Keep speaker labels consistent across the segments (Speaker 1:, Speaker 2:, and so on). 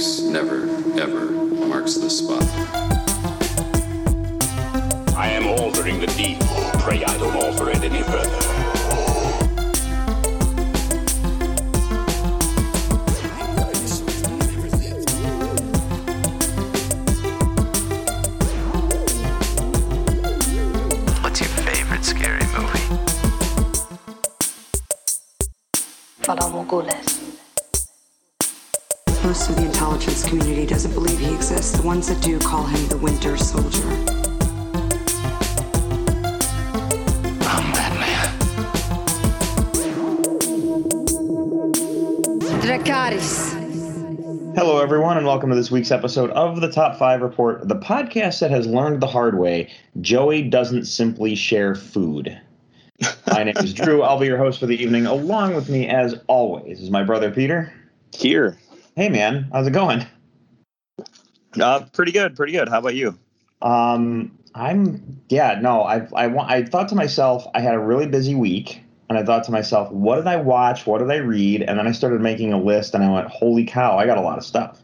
Speaker 1: Never, ever marks the spot.
Speaker 2: Believe. The ones that do call him the Winter Soldier.
Speaker 3: I'm Batman.
Speaker 4: Dracarys.
Speaker 5: Hello, everyone, and welcome to this week's episode of the Top 5 Report, the podcast that has learned the hard way Joey doesn't simply share food. My name is Drew. I'll be your host for the evening. Along with me, as always, is my brother Peter.
Speaker 6: Here.
Speaker 5: Hey, man, how's it going?
Speaker 6: Uh, pretty good, pretty good. How about you?
Speaker 5: Um, I'm, yeah, no, I, I, wa- I thought to myself, I had a really busy week, and I thought to myself, what did I watch? What did I read? And then I started making a list, and I went, holy cow, I got a lot of stuff.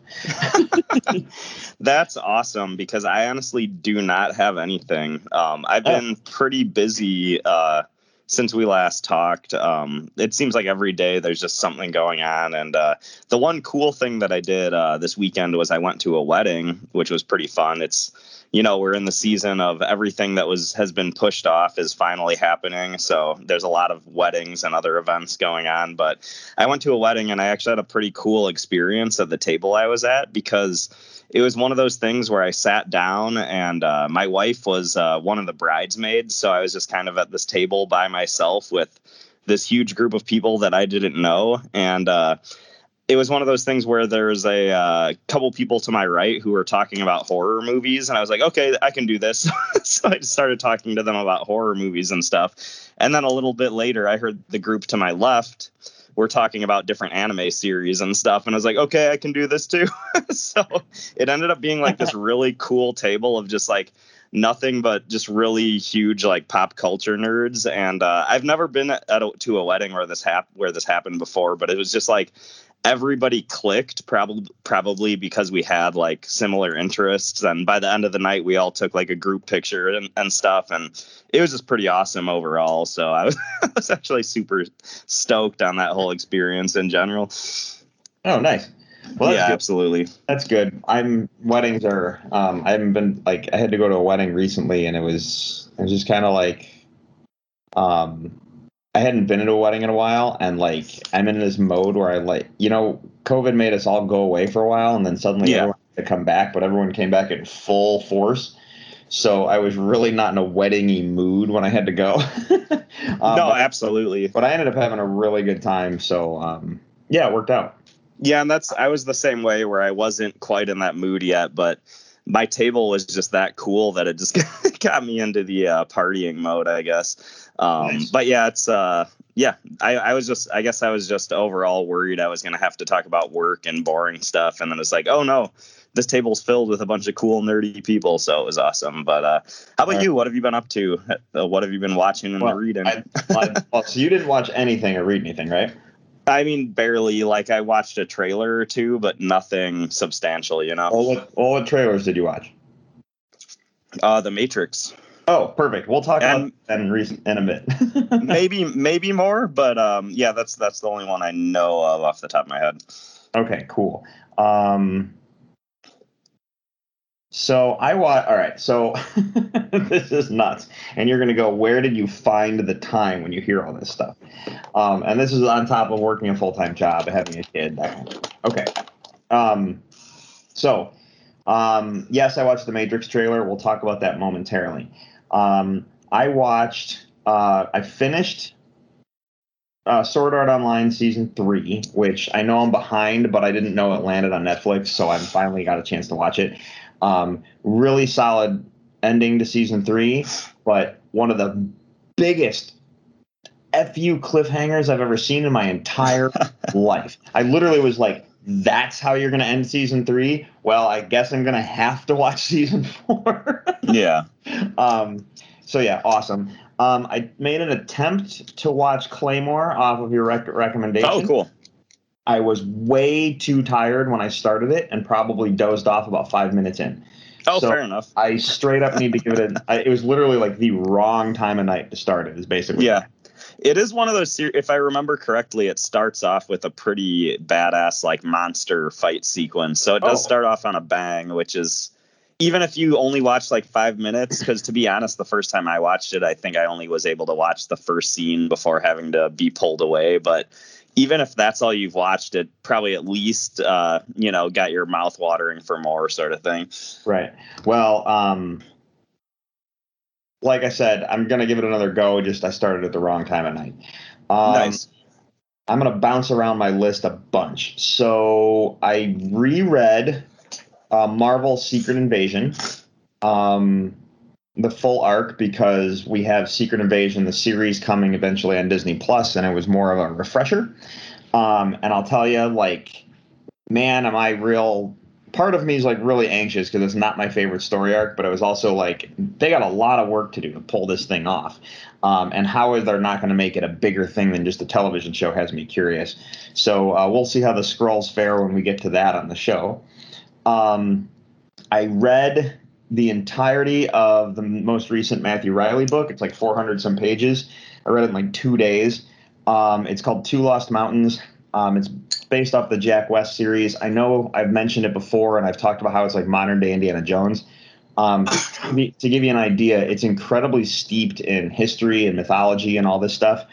Speaker 6: That's awesome because I honestly do not have anything. Um, I've
Speaker 5: Oh.
Speaker 6: been pretty busy uh, since we last talked. Um, it seems like every day there's just something going on. And uh, the one cool thing that I did uh, this weekend was I went to a wedding, which was pretty fun. It's you know we're in the season of everything that was has been pushed off is finally happening. So there's a lot of weddings and other events going on but i went to a wedding and i actually had a pretty cool experience at the table i was at because it was one of those things where i sat down and uh, my wife was uh, one of the bridesmaids. So i was just kind of at this table by myself with this huge group of people that i didn't know. And uh, it was one of those things where there's a uh, couple people to my right who were talking about horror movies, and I was like, okay, I can do this. so I just started talking to them about horror movies and stuff. And then a little bit later, I heard the group to my left were talking about different anime series and stuff, and I was like, okay, I can do this too. so it ended up being like this really cool table of just like nothing but just really huge like pop culture nerds and uh, i've never been at a, to a wedding where this hap- where this happened before but it was just like everybody clicked probably probably because we had like similar interests and by the end of the night we all took like a group picture and, and stuff and it was just pretty awesome overall so I was, I was actually super stoked on that whole experience in general
Speaker 5: Oh, nice. Well, that's
Speaker 6: yeah
Speaker 5: good.
Speaker 6: absolutely
Speaker 5: That's good. I'm weddings are. Um, I haven't been like I had to go to a wedding recently, and it was it was just kind of like, um, I hadn't been to a wedding in a while, and like I'm in this mode where I like you know COVID made us all go away for a while, and then suddenly
Speaker 6: Yeah.
Speaker 5: everyone had to come back, but everyone came back in full force. So I was really not in a weddingy mood when I had to go. um,
Speaker 6: no absolutely
Speaker 5: but I ended up having a really good time. So um, yeah, it worked out.
Speaker 6: Yeah, and that's I was the same way where I wasn't quite in that mood yet, but my table was just that cool that it just got me into the uh, partying mode, I guess. Um,
Speaker 5: Nice.
Speaker 6: But yeah, it's uh, yeah, I, I was just I guess I was just overall worried I was gonna have to talk about work and boring stuff, and then it's like, oh no, this table's filled with a bunch of cool nerdy people, so it was awesome. But uh, how about you? What have you been up to? Uh, what have you been watching and
Speaker 5: Well,
Speaker 6: reading?
Speaker 5: I, I, well, so you didn't watch anything or read anything, right?
Speaker 6: I mean, barely. Like I watched a trailer or two, but nothing substantial. You know.
Speaker 5: Well, what, well, what trailers did you watch?
Speaker 6: Uh, The Matrix.
Speaker 5: Oh, perfect. We'll talk
Speaker 6: And-
Speaker 5: about that in, recent, in a bit.
Speaker 6: maybe maybe more, but um, yeah, that's that's the only one I know of off the top of my head.
Speaker 5: okay, cool. Um, so I watch. All right, so this is nuts, and you're gonna go. Where did you find the time when you hear all this stuff? Um, and this is on top of working a full time job, having a kid. Okay. Um, so, um, yes, I watched the Matrix trailer. We'll talk about that momentarily. Um, I watched. Uh, I finished uh, Sword Art Online season three, which I know I'm behind, but I didn't know it landed on Netflix, so I finally got a chance to watch it. Um, really solid ending to season three, but one of the biggest fu cliffhangers I've ever seen in my entire life. I literally was like, "That's how you're going to end season three? Well, I guess I'm going to have to watch season four.
Speaker 6: Yeah.
Speaker 5: um, so yeah, awesome. Um, I made an attempt to watch Claymore off of your rec- recommendation.
Speaker 6: Oh, cool.
Speaker 5: I was way too tired when I started it and probably dozed off about five minutes in.
Speaker 6: Oh,
Speaker 5: So-
Speaker 6: fair enough.
Speaker 5: I straight up need to give it an. I, it was literally like the wrong time of night to start it. Is basically
Speaker 6: Yeah. It is one of those if I remember correctly, it starts off with a pretty badass like monster fight sequence. So it does
Speaker 5: Oh.
Speaker 6: start off on a bang, which is even if you only watch like five minutes, because to be honest, the first time I watched it, I think I only was able to watch the first scene before having to be pulled away. But even if that's all you've watched, it probably at least uh, you know got your mouth watering for more sort of thing.
Speaker 5: Right. Well, um, like I said, I'm gonna give it another go. Just I started at the wrong time of night. Um,
Speaker 6: nice.
Speaker 5: I'm gonna bounce around my list a bunch. So I reread uh, Marvel Secret Invasion, um, the full arc because we have Secret Invasion, the series coming eventually on Disney Plus, and it was more of a refresher. Um, and I'll tell you, like, man, am I real. Part of me is like really anxious because it's not my favorite story arc, but it was also like they got a lot of work to do to pull this thing off. Um, and how is they're not going to make it a bigger thing than just a television show has me curious. So uh, we'll see how the Skrulls fare when we get to that on the show. Um, I read the entirety of the most recent Matthew Reilly book. It's like 400 some pages. I read it in like two days. Um, it's called Two Lost Mountains. Um, it's based off the Jack West series. I know I've mentioned it before, and I've talked about how it's like modern day Indiana Jones. Um, to to give you an idea, it's incredibly steeped in history and mythology and all this stuff.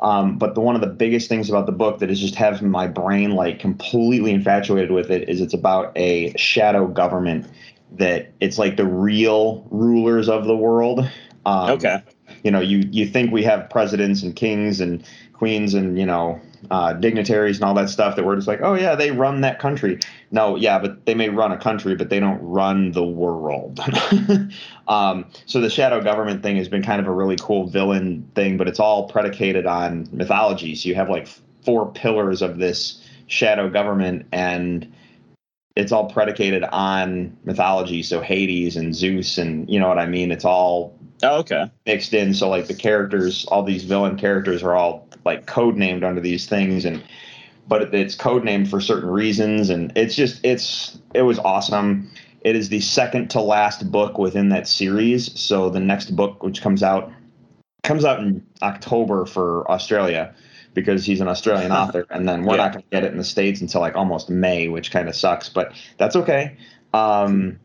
Speaker 5: Um, but the one of the biggest things about the book that is just having my brain like completely infatuated with it is it's about a shadow government that it's like the real rulers of the world. Um,
Speaker 6: okay.
Speaker 5: you know, you you think we have presidents and kings and queens and you know uh, dignitaries and all that stuff that we're just like, oh yeah, they run that country. No, yeah, but they may run a country, but they don't run the world. um, so the shadow government thing has been kind of a really cool villain thing, but it's all predicated on mythology. So you have like four pillars of this shadow government and it's all predicated on mythology so hades and zeus and you know what i mean it's all
Speaker 6: Oh, okay.
Speaker 5: mixed in. So like the characters, all these villain characters are all like code named under these things, and but it's code named for certain reasons, and it's just it's it was awesome. It is the second to last book within that series. So the next book, which comes out, comes out in October for Australia because he's an Australian author, and then we're
Speaker 6: Yeah.
Speaker 5: not going to get it in the states until like almost May, which kind of sucks, but that's okay. Um,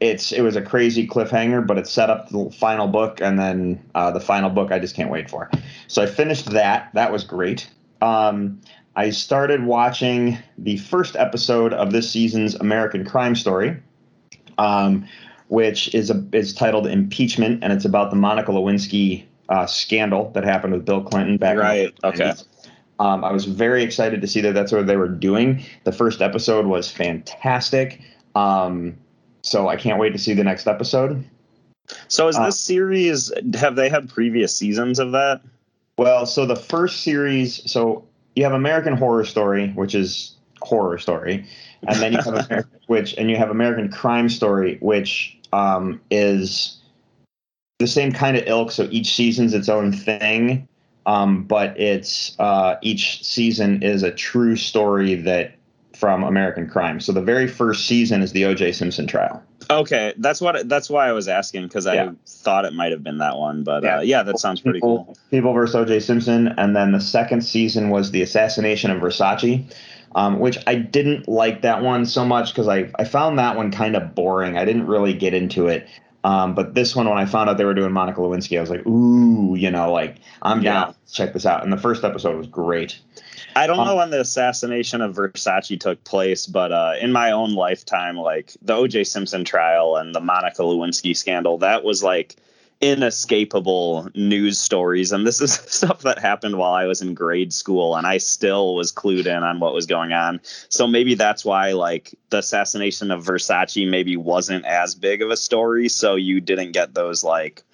Speaker 5: it's it was a crazy cliffhanger, but it set up the final book, and then uh, the final book I just can't wait for. So I finished that. That was great. Um, I started watching the first episode of this season's American Crime Story, um, which is a is titled Impeachment, and it's about the Monica Lewinsky uh, scandal that happened with Bill Clinton back. in the
Speaker 6: Right. Okay.
Speaker 5: Um, I was very excited to see that that's what they were doing. The first episode was fantastic. Um, so I can't wait to see the next episode.
Speaker 6: So is
Speaker 5: Uh,
Speaker 6: this series have they had previous seasons of that?
Speaker 5: Well, so the first series, so you have American Horror Story, which is horror story, and then you have American, which and you have American Crime Story, which um, is the same kind of ilk. So each season's its own thing, um, but it's uh, each season is a true story that from American crime. So the very first season is the O.J. Simpson trial.
Speaker 6: Okay, that's what that's why I was asking because I
Speaker 5: Yeah.
Speaker 6: thought it might have been that one, but
Speaker 5: Yeah.
Speaker 6: uh, yeah, that sounds pretty
Speaker 5: people,
Speaker 6: cool.
Speaker 5: People versus O.J. Simpson, and then the second season was the assassination of Versace, um, which I didn't like that one so much because I I found that one kind of boring. I didn't really get into it. Um, but this one, when I found out they were doing Monica Lewinsky, I was like, ooh, you know, like I'm
Speaker 6: Yeah.
Speaker 5: down. Check this out. And the first episode was great.
Speaker 6: I don't
Speaker 5: Um,
Speaker 6: know when the assassination of Versace took place, but uh, in my own lifetime, like the O.J. Simpson trial and the Monica Lewinsky scandal, that was like inescapable news stories. And this is stuff that happened while I was in grade school, and I still was clued in on what was going on. So maybe that's why, like, the assassination of Versace maybe wasn't as big of a story. So you didn't get those like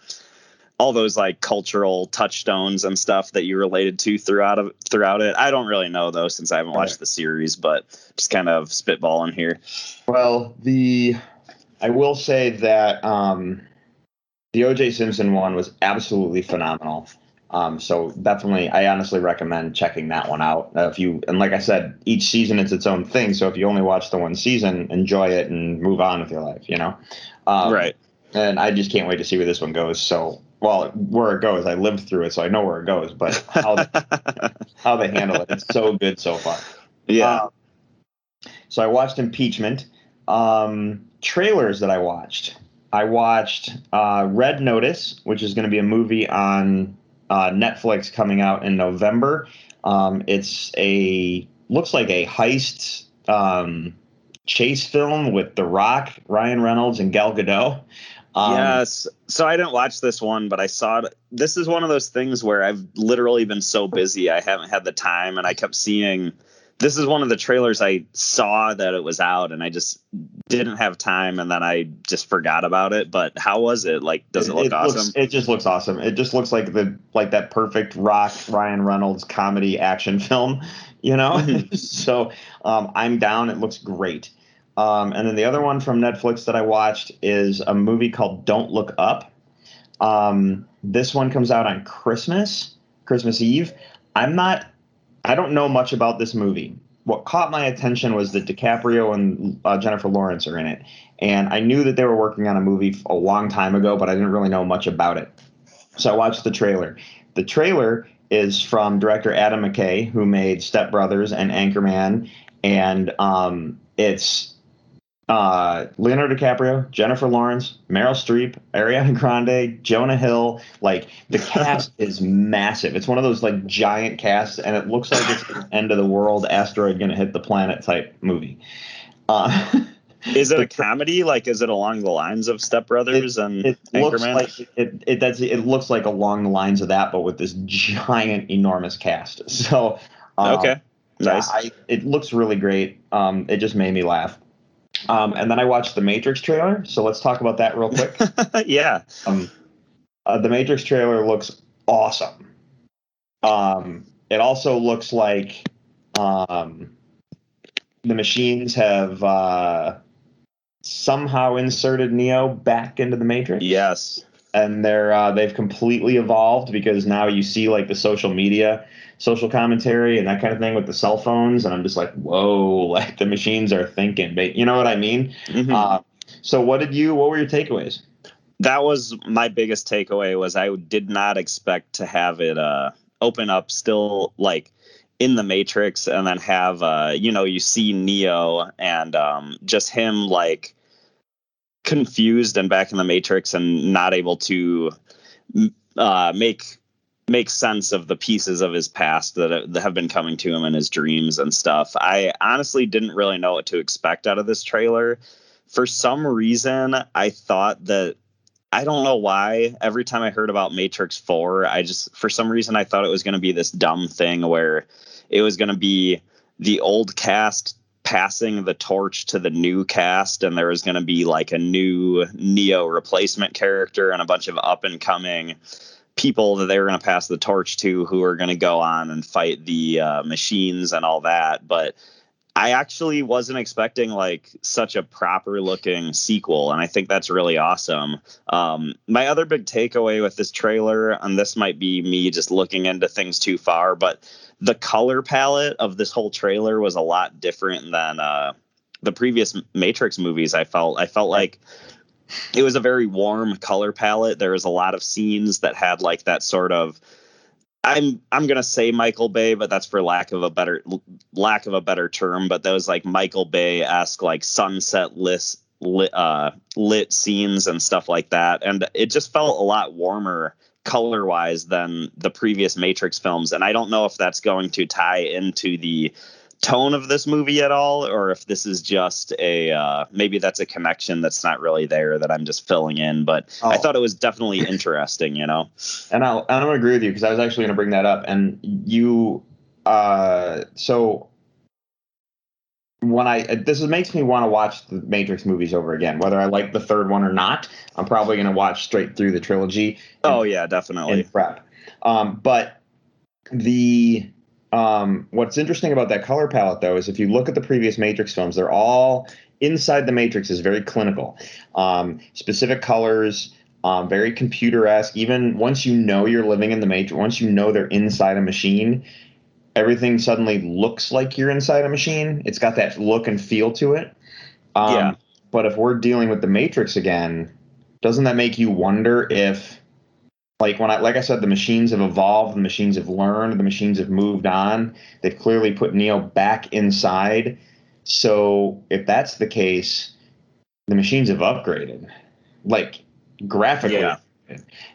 Speaker 6: all those like cultural touchstones and stuff that you related to throughout of throughout it. I don't really know though since I haven't watched the series, but just kind of spitballing here.
Speaker 5: Well, the I will say that um, the O.J. Simpson one was absolutely phenomenal. Um, so definitely, I honestly recommend checking that one out. Uh, if you and like I said, each season it's its own thing. So if you only watch the one season, enjoy it and move on with your life. You know, um,
Speaker 6: right.
Speaker 5: And I just can't wait to see where this one goes. So well, where it goes, I lived through it, so I know where it goes. But how they, how they handle it, it's so good so far.
Speaker 6: yeah.
Speaker 5: Um, so I watched Impeachment. Um, trailers that I watched. I watched uh, Red Notice, which is going to be a movie on uh, Netflix coming out in November. Um, it's a looks like a heist um, chase film with The Rock, Ryan Reynolds, and Gal Gadot. Um,
Speaker 6: yes. So I didn't watch this one, but I saw it. This is one of those things where I've literally been so busy, I haven't had the time, and I kept seeing. This is one of the trailers I saw that it was out, and I just didn't have time, and then I just forgot about it. But how was it? Like, does it, look awesome?
Speaker 5: Looks, it just looks awesome. It just looks like the like that perfect Rock Ryan Reynolds comedy action film, you know.
Speaker 6: Mm-hmm.
Speaker 5: so um, I'm down. It looks great. Um, and then the other one from Netflix that I watched is a movie called Don't Look Up. Um, this one comes out on Christmas, Christmas Eve. I'm not, I don't know much about this movie. What caught my attention was that DiCaprio and uh, Jennifer Lawrence are in it. And I knew that they were working on a movie a long time ago, but I didn't really know much about it. So I watched the trailer. The trailer is from director Adam McKay, who made Step Brothers and Anchorman. And um, it's uh, Leonardo DiCaprio, Jennifer Lawrence, Meryl Streep, Ariana Grande, Jonah Hill. Like the cast is massive. It's one of those like giant casts, and it looks like it's the end of the world, asteroid gonna hit the planet type movie. Uh,
Speaker 6: Is it a comedy? Like, is it along the lines of Step Brothers and
Speaker 5: it looks
Speaker 6: Anchorman?
Speaker 5: like it, it that's it looks like along the lines of that, but with this giant, enormous cast. So um,
Speaker 6: okay,
Speaker 5: yeah,
Speaker 6: nice.
Speaker 5: I, it looks really great. Um, it just made me laugh. Um, and then I watched the Matrix trailer. So let's talk about that real quick.
Speaker 6: yeah.
Speaker 5: um, uh, the Matrix trailer looks awesome. Um, it also looks like um, the machines have uh, somehow inserted Neo back into the Matrix
Speaker 6: Yes.
Speaker 5: And they're uh, they've completely evolved because now you see like the social media social commentary and that kind of thing with the cell phones and i'm just like whoa like the machines are thinking but you know what i mean
Speaker 6: Mhm.
Speaker 5: uh, so what did you what were your takeaways
Speaker 6: that was my biggest takeaway was I did not expect to have it uh open up still like in the matrix and then have uh you know you see neo and um just him like confused and back in the matrix and not able to uh make make sense of the pieces of his past that, that have been coming to him in his dreams and stuff i honestly didn't really know what to expect out of this trailer for some reason i thought that I don't know why. Every time I heard about Matrix 4, I just, for some reason, I thought it was going to be this dumb thing where it was going to be the old cast passing the torch to the new cast, and there was going to be like a new Neo replacement character and a bunch of up and coming people that they were going to pass the torch to who are going to go on and fight the uh, machines and all that. But I actually wasn't expecting like such a proper looking sequel, and I think that's really awesome. Um, my other big takeaway with this trailer, and this might be me just looking into things too far, but the color palette of this whole trailer was a lot different than uh, the previous Matrix movies. I felt I felt like it was a very warm color palette. There was a lot of scenes that had like that sort of I'm I'm gonna say Michael Bay, but that's for lack of a better lack of a better term. But those like Michael Bay esque like sunset list lit uh, lit scenes and stuff like that, and it just felt a lot warmer color wise than the previous Matrix films. And I don't know if that's going to tie into the tone of this movie at all, or if this is just a uh, maybe that's a connection that's not really there that I'm just filling in. But I
Speaker 5: Oh.
Speaker 6: thought it was definitely interesting. You know.
Speaker 5: and I'll, I'm going to agree with you because I was actually going to bring that up. And you, uh, so when I this is, makes me want to watch the Matrix movies over again, whether I like the third one or not. I'm probably going to watch straight through the trilogy.
Speaker 6: Oh yeah, definitely.
Speaker 5: in prep. Um, but the um, what's interesting about that color palette, though, is if you look at the previous Matrix films, they're all inside the Matrix is very clinical. Um, specific colors, um, very computer esque. Even once you know you're living in the matrix, once you know they're inside a machine, everything suddenly looks like you're inside a machine. It's got that look and feel to it. Um,
Speaker 6: Yeah.
Speaker 5: But if we're dealing with the Matrix again, doesn't that make you wonder if, like when I like I said, the machines have evolved, the machines have learned, the machines have moved on. They've clearly put Neo back inside. So if that's the case, the machines have upgraded, like graphically.
Speaker 6: Yeah.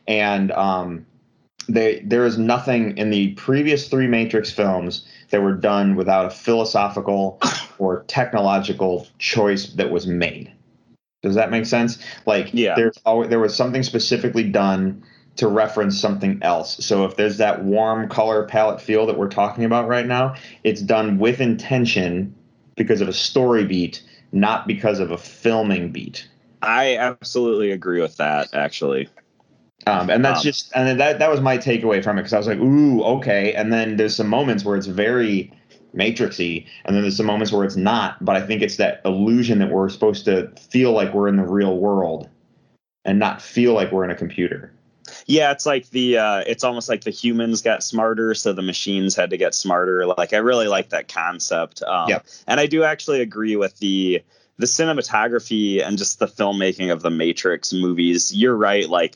Speaker 5: And um, they there is nothing in the previous three Matrix films that were done without a philosophical or technological choice that was made. Does that make sense? Like,
Speaker 6: Yeah.
Speaker 5: there's always, there was something specifically done to reference something else. So if there's that warm color palette feel that we're talking about right now, it's done with intention because of a story beat, not because of a filming beat.
Speaker 6: I absolutely agree with that. Actually,
Speaker 5: Um, and that's
Speaker 6: Um,
Speaker 5: just and that that was my takeaway from it because I was like, ooh, okay. And then there's some moments where it's very matrixy, and then there's some moments where it's not. But I think it's that illusion that we're supposed to feel like we're in the real world and not feel like we're in a computer.
Speaker 6: Yeah, it's like the uh, it's almost like the humans got smarter, so the machines had to get smarter. Like I really like that concept. Um,
Speaker 5: Yep.
Speaker 6: and I do actually agree with the the cinematography and just the filmmaking of the Matrix movies. You're right. Like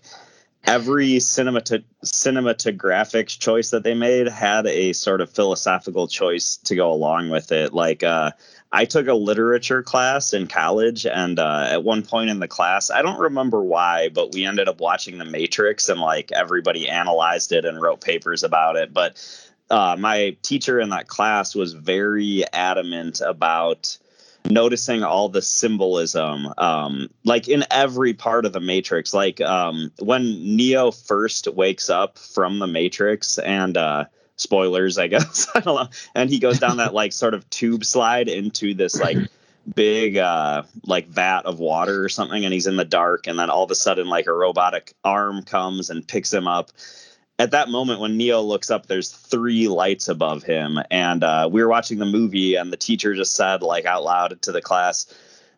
Speaker 6: every cinemata- cinematographic choice that they made had a sort of philosophical choice to go along with it. Like uh, I took a literature class in college, and uh, at one point in the class, I don't remember why, but we ended up watching The Matrix, and like everybody analyzed it and wrote papers about it. But uh, my teacher in that class was very adamant about noticing all the symbolism um like in every part of the matrix like um when neo first wakes up from the matrix and uh spoilers i guess i don't know and he goes down that like sort of tube slide into this like big uh like vat of water or something and he's in the dark and then all of a sudden like a robotic arm comes and picks him up at that moment when Neo looks up, there's three lights above him, and uh, we were watching the movie, and the teacher just said, like out loud to the class,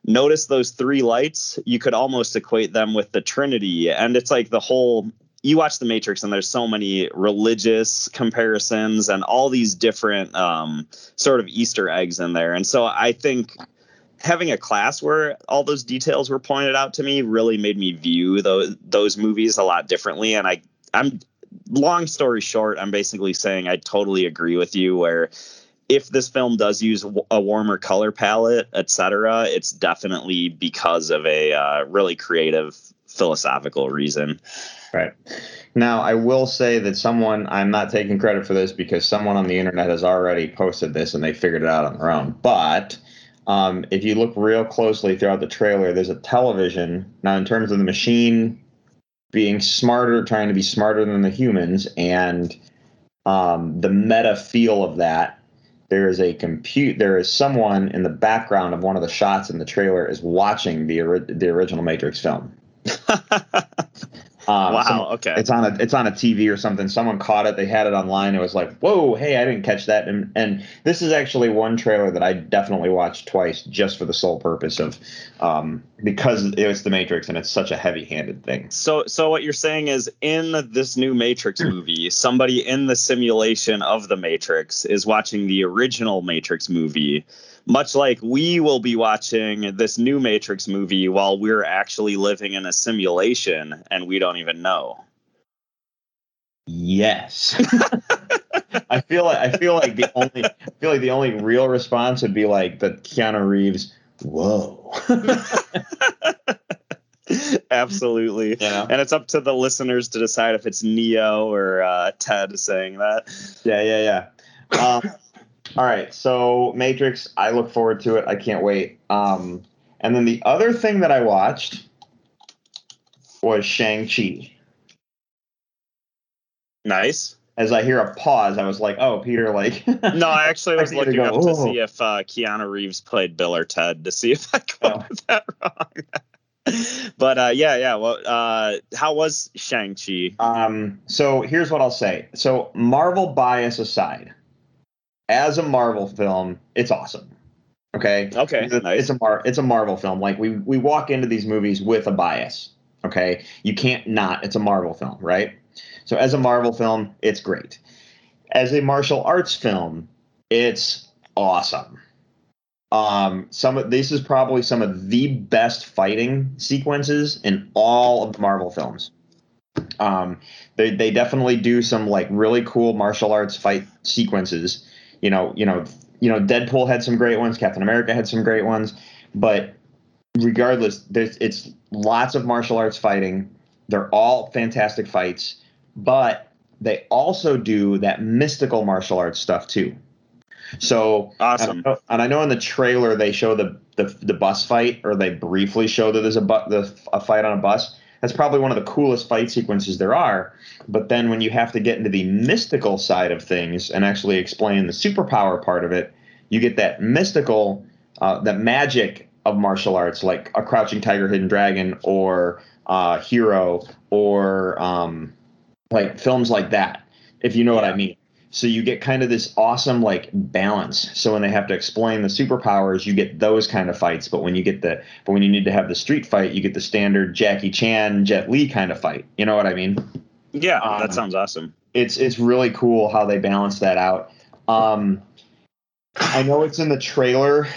Speaker 6: "Notice those three lights? You could almost equate them with the Trinity." And it's like the whole. You watch The Matrix, and there's so many religious comparisons and all these different um, sort of Easter eggs in there, and so I think having a class where all those details were pointed out to me really made me view those those movies a lot differently, and I I'm long story short, I'm basically saying I totally agree with you. Where if this film does use a warmer color palette, etc., it's definitely because of a uh, really creative philosophical reason.
Speaker 5: Right. Now, I will say that someone, I'm not taking credit for this because someone on the internet has already posted this and they figured it out on their own. But um, if you look real closely throughout the trailer, there's a television. Now, in terms of the machine being smarter, trying to be smarter than the humans, and um, the meta feel of that, there is a compute. There is someone in the background of one of the shots in the trailer is watching the the original Matrix film. Um,
Speaker 6: wow.
Speaker 5: some-
Speaker 6: okay.
Speaker 5: it's on a it's on a TV or something. Someone caught it. They had it online. It was like, whoa, hey, I didn't catch that. And and this is actually one trailer that I definitely watched twice just for the sole purpose of, um, because it's the Matrix and it's such a heavy handed thing.
Speaker 6: So, so what you're saying is, in this new Matrix movie, somebody in the simulation of the Matrix is watching the original Matrix movie, much like we will be watching this new Matrix movie while we're actually living in a simulation and we don't even know.
Speaker 5: Yes. I feel like I feel like the only I feel like the only real response would be like the Keanu Reeves. Whoa.
Speaker 6: Absolutely.
Speaker 5: Yeah.
Speaker 6: And it's up to the listeners to decide if it's Neo or uh, Ted saying that.
Speaker 5: Yeah, yeah, yeah. Um, all right, so Matrix, I look forward to it. I can't wait. Um, and then the other thing that I watched was Shang Chi.
Speaker 6: Nice.
Speaker 5: As I hear a pause, I was like, "Oh, Peter!" Like,
Speaker 6: No, I actually was
Speaker 5: I
Speaker 6: looking
Speaker 5: go,
Speaker 6: up to see if uh, Keanu Reeves played Bill or Ted to see if I got
Speaker 5: Oh.
Speaker 6: that wrong. but uh, yeah, yeah. Well, uh, how was Shang Chi?
Speaker 5: Um, so here's what I'll say. So Marvel bias aside, as a Marvel film, it's awesome. Okay.
Speaker 6: Okay,
Speaker 5: It's,
Speaker 6: nice.
Speaker 5: it's a Mar- it's a Marvel film. Like we we walk into these movies with a bias. Okay, you can't not. It's a Marvel film, right? So as a Marvel film, it's great. As a martial arts film, it's awesome. Um, some of this is probably some of the best fighting sequences in all of the Marvel films. Um, they they definitely do some like really cool martial arts fight sequences. You know, you know, you know, Deadpool had some great ones. Captain America had some great ones, but regardless, there's it's lots of martial arts fighting. They're all fantastic fights, but they also do that mystical martial arts stuff too. So
Speaker 6: Awesome.
Speaker 5: and I know, and I know in the trailer they show the, the the bus fight, or they briefly show that there's a bu- the, a fight on a bus. That's probably one of the coolest fight sequences there are. But then when you have to get into the mystical side of things and actually explain the superpower part of it, you get that mystical, uh, that magic of martial arts, like a Crouching Tiger, Hidden Dragon, or uh, Hero, or um, like films like that. If you know what I mean. So you get kind of this awesome like balance. So when they have to explain the superpowers, you get those kind of fights. But when you get the but when you need to have the street fight, you get the standard Jackie Chan, Jet Li kind of fight. You know what I mean?
Speaker 6: Yeah,
Speaker 5: Um,
Speaker 6: that sounds awesome.
Speaker 5: It's it's really cool how they balance that out. Um, I know it's in the trailer.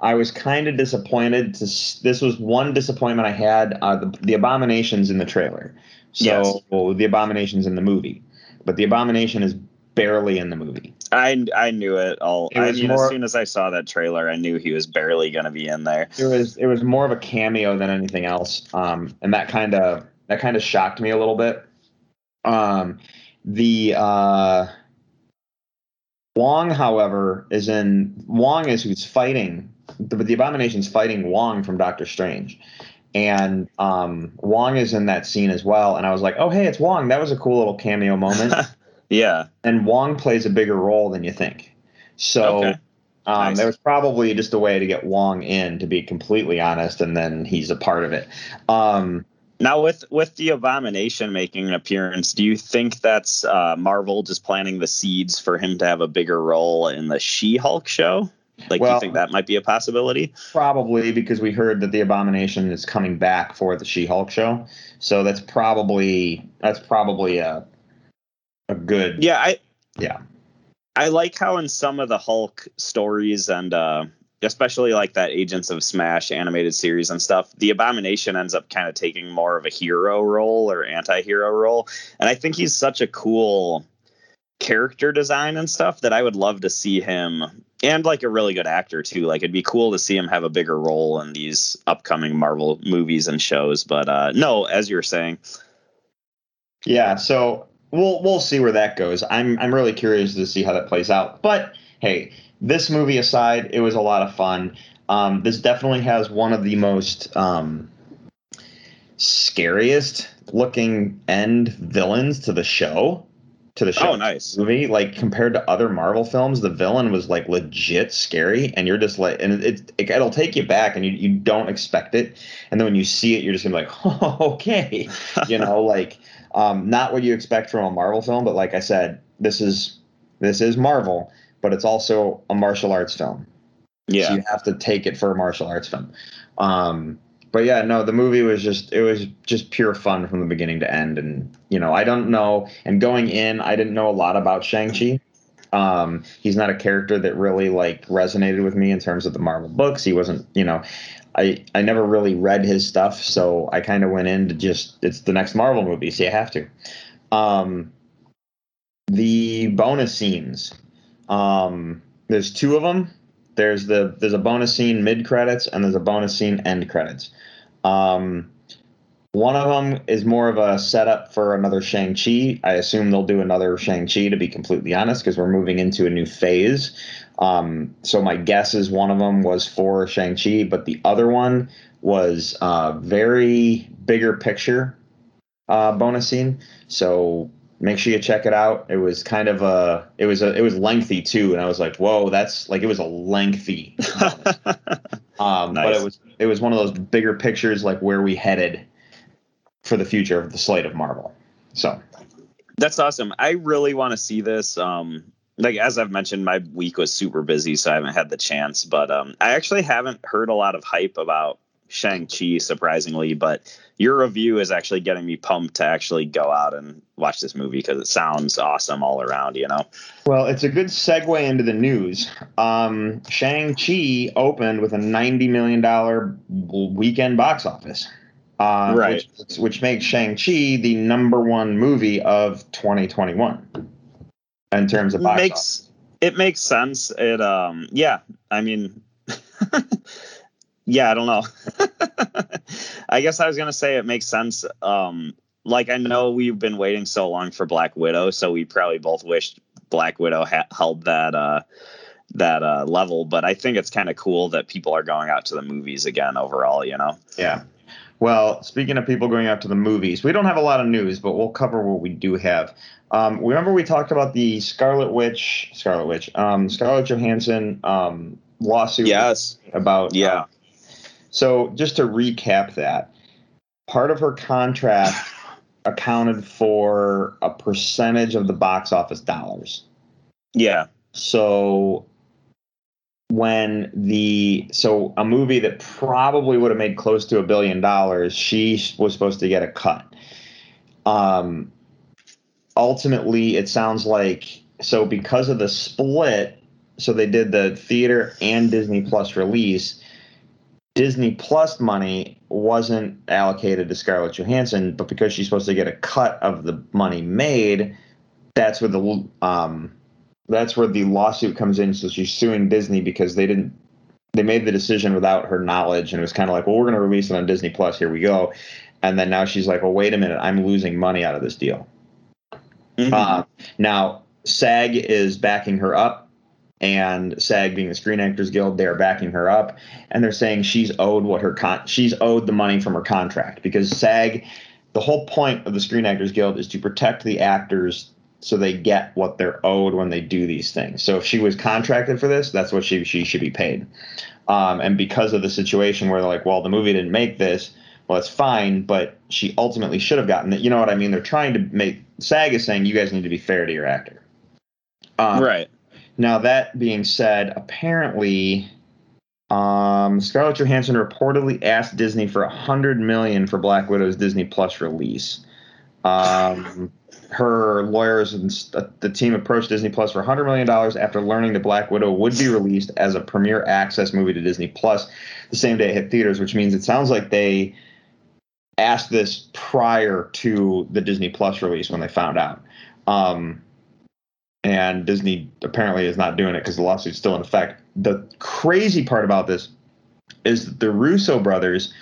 Speaker 5: I was kind of disappointed. To this was one disappointment I had. Uh, the, the abominations in the trailer. So the abominations in the movie, but the abomination is barely in the movie.
Speaker 6: I I knew it all.
Speaker 5: It
Speaker 6: I mean,
Speaker 5: more-
Speaker 6: as soon as I saw that trailer, I knew he was barely going to be in there.
Speaker 5: It was it was more of a cameo than anything else, um, and that kind of that kind of shocked me a little bit. Um, the uh, Wong, however, is in Wong is who's fighting, the, the Abomination's fighting Wong from Doctor Strange, and um, Wong is in that scene as well. And I was like, oh hey, it's Wong. That was a cool little cameo moment.
Speaker 6: Yeah,
Speaker 5: and Wong plays a bigger role than you think. So
Speaker 6: Okay.
Speaker 5: um,
Speaker 6: Nice.
Speaker 5: there was probably just a way to get Wong in, to be completely honest, and then he's a part of it. Um,
Speaker 6: Now, with with the Abomination making an appearance, do you think that's uh, Marvel just planting the seeds for him to have a bigger role in the She-Hulk show? Like, do you think that might be a possibility?
Speaker 5: probably because we heard that the Abomination is coming back for the She-Hulk show, so that's probably that's probably a a good
Speaker 6: Yeah, I
Speaker 5: yeah
Speaker 6: I like how in some of the Hulk stories and uh, especially like that Agents of Smash animated series and stuff, the Abomination ends up kind of taking more of a hero role or anti-hero role, and I think he's such a cool character design and stuff that I would love to see him and like a really good actor too. Like it'd be cool to see him have a bigger role in these upcoming Marvel movies and shows. But uh, no, as you were saying,
Speaker 5: Yeah, so we'll we'll see where that goes. I'm I'm really curious to see how that plays out. But hey, this movie aside, it was a lot of fun. Um, this definitely has one of the most um, scariest looking end villains to the show. To the show,
Speaker 6: Oh, nice.
Speaker 5: movie. Like compared to other Marvel films, the villain was like legit scary, and you're just like, and it, it it'll take you back, and you you don't expect it, and then when you see it, you're just gonna be like, oh, okay, you know, like um, not what you expect from a Marvel film, but like I said, this is this is Marvel, but it's also a martial arts film.
Speaker 6: yeah.
Speaker 5: So you have to take it for a martial arts film. Um, but yeah, no, the movie was just it was just pure fun from the beginning to end, and you know I don't know. And going in, I didn't know a lot about Shang Chi. Um, he's not a character that really like resonated with me in terms of the Marvel books. He wasn't, you know, I I never really read his stuff, so I kind of went in to just it's the next Marvel movie, so you have to. Um, the bonus scenes, um, there's two of them. There's the there's a bonus scene mid credits and there's a bonus scene end credits. Um, one of them is more of a setup for another Shang Chi. I assume they'll do another Shang Chi to be completely honest, because we're moving into a new phase. Um, so my guess is one of them was for Shang Chi, but the other one was uh, very bigger picture uh, bonus scene. So make sure you check it out. It was kind of a it was a it was lengthy too, and I was like, whoa, that's like it was a lengthy. Um, But it was it was one of those bigger pictures, like where we headed for the future of the slate of Marvel. So
Speaker 6: That's awesome. I really want to see this. Um, like as I've mentioned, my week was super busy, so I haven't had the chance. But um, I actually haven't heard a lot of hype about Shang Chi, surprisingly, but your review is actually getting me pumped to actually go out and watch this movie because it sounds awesome all around. You know.
Speaker 5: Well, it's a good segue into the news. Um, Shang Chi opened with a ninety million dollar weekend box office, uh,
Speaker 6: Right.
Speaker 5: Which, which makes Shang Chi the number one movie of twenty twenty one in terms of box office.
Speaker 6: makes it makes sense. It um yeah, I mean yeah, I don't know. I guess I was gonna say it makes sense. Um like I know we've been waiting so long for Black Widow, so we probably both wished Black Widow ha- held that uh that uh level, but I think it's kind of cool that people are going out to the movies again overall, you know.
Speaker 5: Yeah. Well, speaking of people going out to the movies, we don't have a lot of news, but we'll cover what we do have. Um, remember we talked about the Scarlet Witch, Scarlet Witch, um, Scarlett Johansson um, lawsuit
Speaker 6: Yes.
Speaker 5: about
Speaker 6: Yeah.
Speaker 5: um, so just to recap that, part of her contract accounted for a percentage of the box office dollars.
Speaker 6: Yeah.
Speaker 5: So when the so a movie that probably would have made close to a billion dollars, she was supposed to get a cut. Um, ultimately, it sounds like so because of the split, so they did the theater and Disney Plus release. Disney Plus money wasn't allocated to Scarlett Johansson, but because she's supposed to get a cut of the money made, that's where the um, that's where the lawsuit comes in. So she's suing Disney because they didn't they made the decision without her knowledge, and it was kind of like, well, we're going to release it on Disney Plus. Here we go. And then now she's like, well, wait a minute, I'm losing money out of this deal.
Speaker 6: Mhm.
Speaker 5: Uh, now SAG is backing her up, and SAG being the Screen Actors Guild, they're backing her up, and they're saying she's owed what her con- she's owed the money from her contract because SAG, the whole point of the Screen Actors Guild is to protect the actors so they get what they're owed when they do these things. So if she was contracted for this, that's what she she should be paid. Um, and because of the situation where they're like, well, the movie didn't make this, well, it's fine, but she ultimately should have gotten it. You know what I mean? They're trying to make SAG is saying you guys need to be fair to your actor. Um,
Speaker 6: right.
Speaker 5: Now that being said, apparently, um, Scarlett Johansson reportedly asked Disney for a hundred million for Black Widow's Disney Plus release. Um, her lawyers and the team approached Disney Plus for hundred million dollars after learning that Black Widow would be released as a premiere access movie to Disney Plus the same day it hit theaters, which means it sounds like they asked this prior to the Disney Plus release when they found out. Um, and Disney apparently is not doing it because the lawsuit's still in effect. The crazy part about this is that the Russo brothers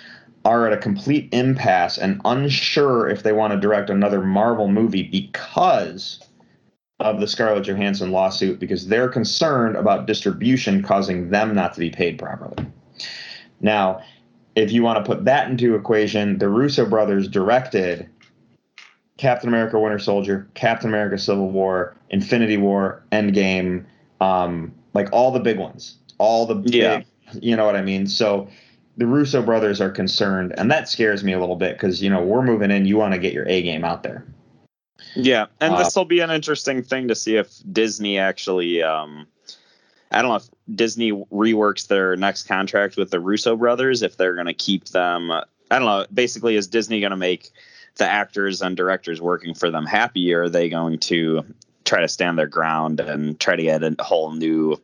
Speaker 5: are at a complete impasse and unsure if they want to direct another Marvel movie because of the Scarlett Johansson lawsuit because they're concerned about distribution causing them not to be paid properly. Now, if you want to put that into equation, the Russo brothers directed Captain America Winter Soldier, Captain America Civil War, Infinity War, Endgame, um, like all the big ones. All the
Speaker 6: Yeah.
Speaker 5: big, you know what I mean? So the Russo brothers are concerned, and that scares me a little bit because you know we're moving in. You want to get your A game out there.
Speaker 6: Yeah, and
Speaker 5: Uh,
Speaker 6: this will be an interesting thing to see if Disney actually. Um, I don't know if Disney reworks their next contract with the Russo brothers. If they're going to keep them, I don't know. Basically, is Disney going to make the actors and directors working for them happy, or are they going to try to stand their ground and try to get a whole new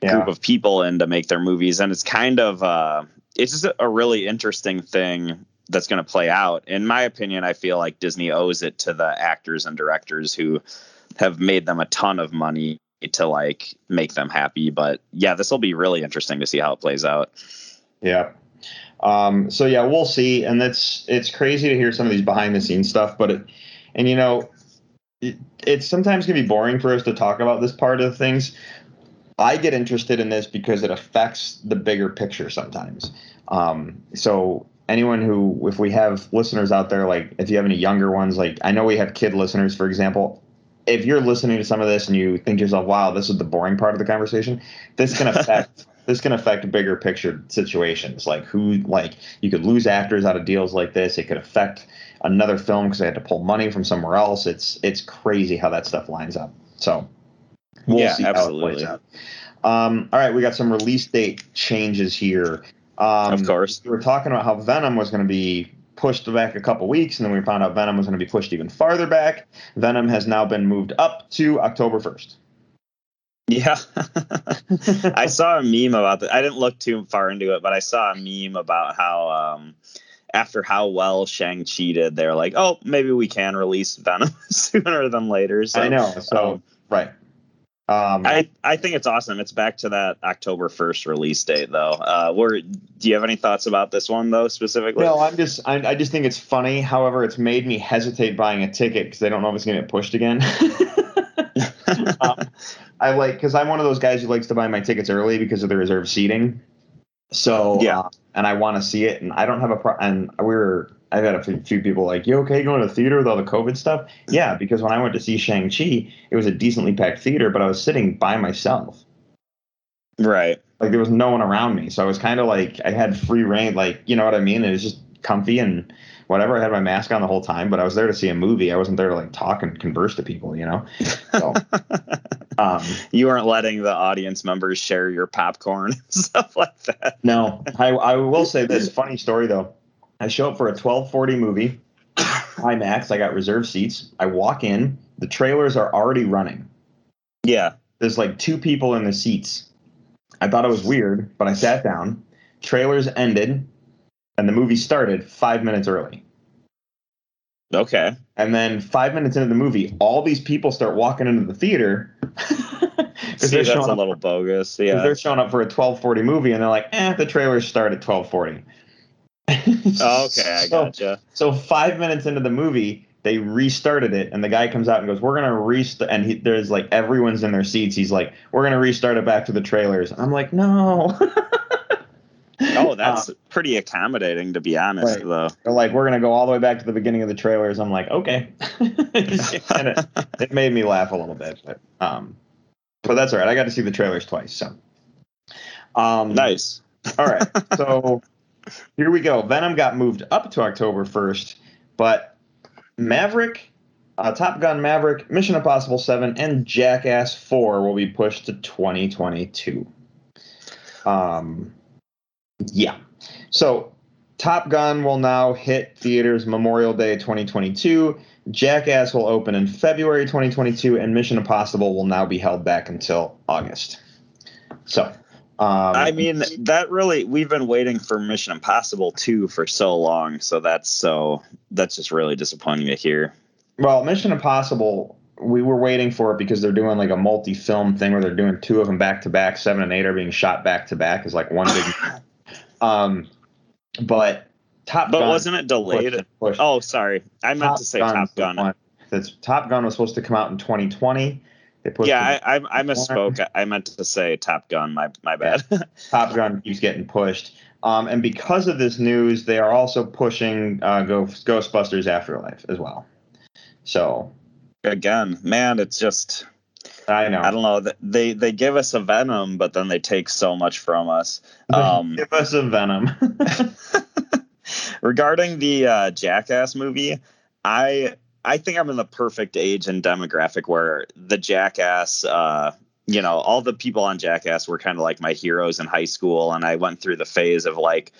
Speaker 6: group of people in to make their movies? And it's kind of uh, it's just a really interesting thing that's going to play out. In my opinion, I feel like Disney owes it to the actors and directors who have made them a ton of money to like make them happy. But yeah, this will be really interesting to see how it plays out.
Speaker 5: Yeah. Um, so yeah, we'll see. And that's it's crazy to hear some of these behind the scenes stuff, but it, and you know, it, it's sometimes gonna be boring for us to talk about this part of things. I get interested in this because it affects the bigger picture sometimes. Um, so anyone who, if we have listeners out there, like if you have any younger ones, like I know we have kid listeners, for example. If you're listening to some of this and you think to yourself, "Wow, this is the boring part of the conversation," this can affect this can affect bigger picture situations like who like you could lose actors out of deals like this it could affect another film because they had to pull money from somewhere else it's it's crazy how that stuff lines up so we'll
Speaker 6: Yeah,
Speaker 5: see how it
Speaker 6: absolutely.
Speaker 5: plays out um, all right we got some release date changes here Um,
Speaker 6: Of course.
Speaker 5: we were talking about how Venom was going to be pushed back a couple weeks, and then we found out Venom was going to be pushed even farther back. Venom has now been moved up to October 1st.
Speaker 6: Yeah. I saw a meme about that. I didn't look too far into it, but I saw a meme about how um after how well Shang-Chi did, they're like, oh, maybe we can release Venom sooner than later. So
Speaker 5: I know. So,
Speaker 6: um,
Speaker 5: right. Um,
Speaker 6: I, I think it's awesome. It's back to that October 1st release date, though. Uh, where, do you have any thoughts about this one, though, specifically?
Speaker 5: no, I'm just, I, I just think it's funny. However, it's made me hesitate buying a ticket because I don't know if it's going to get pushed again. um, I like because I'm one of those guys who likes to buy my tickets early because of the reserved seating. So
Speaker 6: Yeah.
Speaker 5: uh, and I want to see it, and I don't have a pro. And we were, I've had a few- people like, "You okay going to the theater with all the COVID stuff?" Yeah, because when I went to see Shang Chi, it was a decently packed theater, but I was sitting by myself.
Speaker 6: right.
Speaker 5: Like there was no one around me, so I was kind of like I had free reign. Like you know what I mean? It was just comfy and whatever. I had my mask on the whole time, but I was there to see a movie. I wasn't there to like talk and converse to people, you know. So, um,
Speaker 6: You aren't letting the audience members share your popcorn and stuff like that.
Speaker 5: No, I, I will say this funny story though. I show up for a 1240 movie, IMAX. I got reserved seats. I walk in. The trailers are already running.
Speaker 6: Yeah.
Speaker 5: There's like two people in the seats. I thought it was weird, but I sat down. Trailers ended, and the movie started five minutes early.
Speaker 6: Okay.
Speaker 5: And then five minutes into the movie, all these people start walking into the theater.
Speaker 6: See,
Speaker 5: they're
Speaker 6: that's
Speaker 5: showing
Speaker 6: a little bogus. Yeah.
Speaker 5: they're showing up for a 1240 movie, and they're like, eh, the trailers start at 1240.
Speaker 6: Oh, okay, I
Speaker 5: So-
Speaker 6: gotcha.
Speaker 5: So five minutes into the movie, they restarted it, and the guy comes out and goes, "We're gonna restart." And he, there's like everyone's in their seats. He's like, "We're gonna restart it back to the trailers." I'm like, "No."
Speaker 6: Oh, that's
Speaker 5: Uh,
Speaker 6: pretty accommodating, to be honest,
Speaker 5: Right.
Speaker 6: though.
Speaker 5: they're like, "We're gonna go all the way back to the beginning of the trailers." I'm like, "Okay." and it, it made me laugh a little bit, but um, but that's all right. I got to see the trailers twice, so. Um,
Speaker 6: Nice.
Speaker 5: All right. So here we go. Venom got moved up to October 1st, but Maverick, uh, Top Gun Maverick, Mission Impossible 7, and Jackass 4 will be pushed to 2022. Um, yeah. So Top Gun will now hit theaters Memorial Day 2022. Jackass will open in February 2022, and Mission Impossible will now be held back until August. So. Um,
Speaker 6: I mean, that really, we've been waiting for Mission Impossible 2 for so long. So that's so, that's just really disappointing to hear.
Speaker 5: Well, Mission Impossible, we were waiting for it because they're doing like a multi-film thing where they're doing two of them back to back. Seven and eight are being shot back to back as like one big. um, but Top
Speaker 6: But
Speaker 5: Gun
Speaker 6: wasn't it delayed?
Speaker 5: pushed- pushed-
Speaker 6: Oh, sorry. I meant to say
Speaker 5: Gun's
Speaker 6: Top
Speaker 5: the
Speaker 6: Gun.
Speaker 5: one That's Top Gun was supposed to come out in 2020. They
Speaker 6: Yeah, I, I, I misspoke. I- I meant to say Top Gun. My, my bad.
Speaker 5: Top Gun keeps getting pushed. Um, and because of this news, they are also pushing uh, Ghost- Ghostbusters Afterlife as well. So
Speaker 6: Again, man, it's just,
Speaker 5: I know.
Speaker 6: I don't know. They, they give us a Venom, but then they take so much from us. Um,
Speaker 5: Give us a Venom.
Speaker 6: regarding the uh, Jackass movie, I I think I'm in the perfect age and demographic where the Jackass, uh, you know, all the people on Jackass were kind of like my heroes in high school, and I went through the phase of like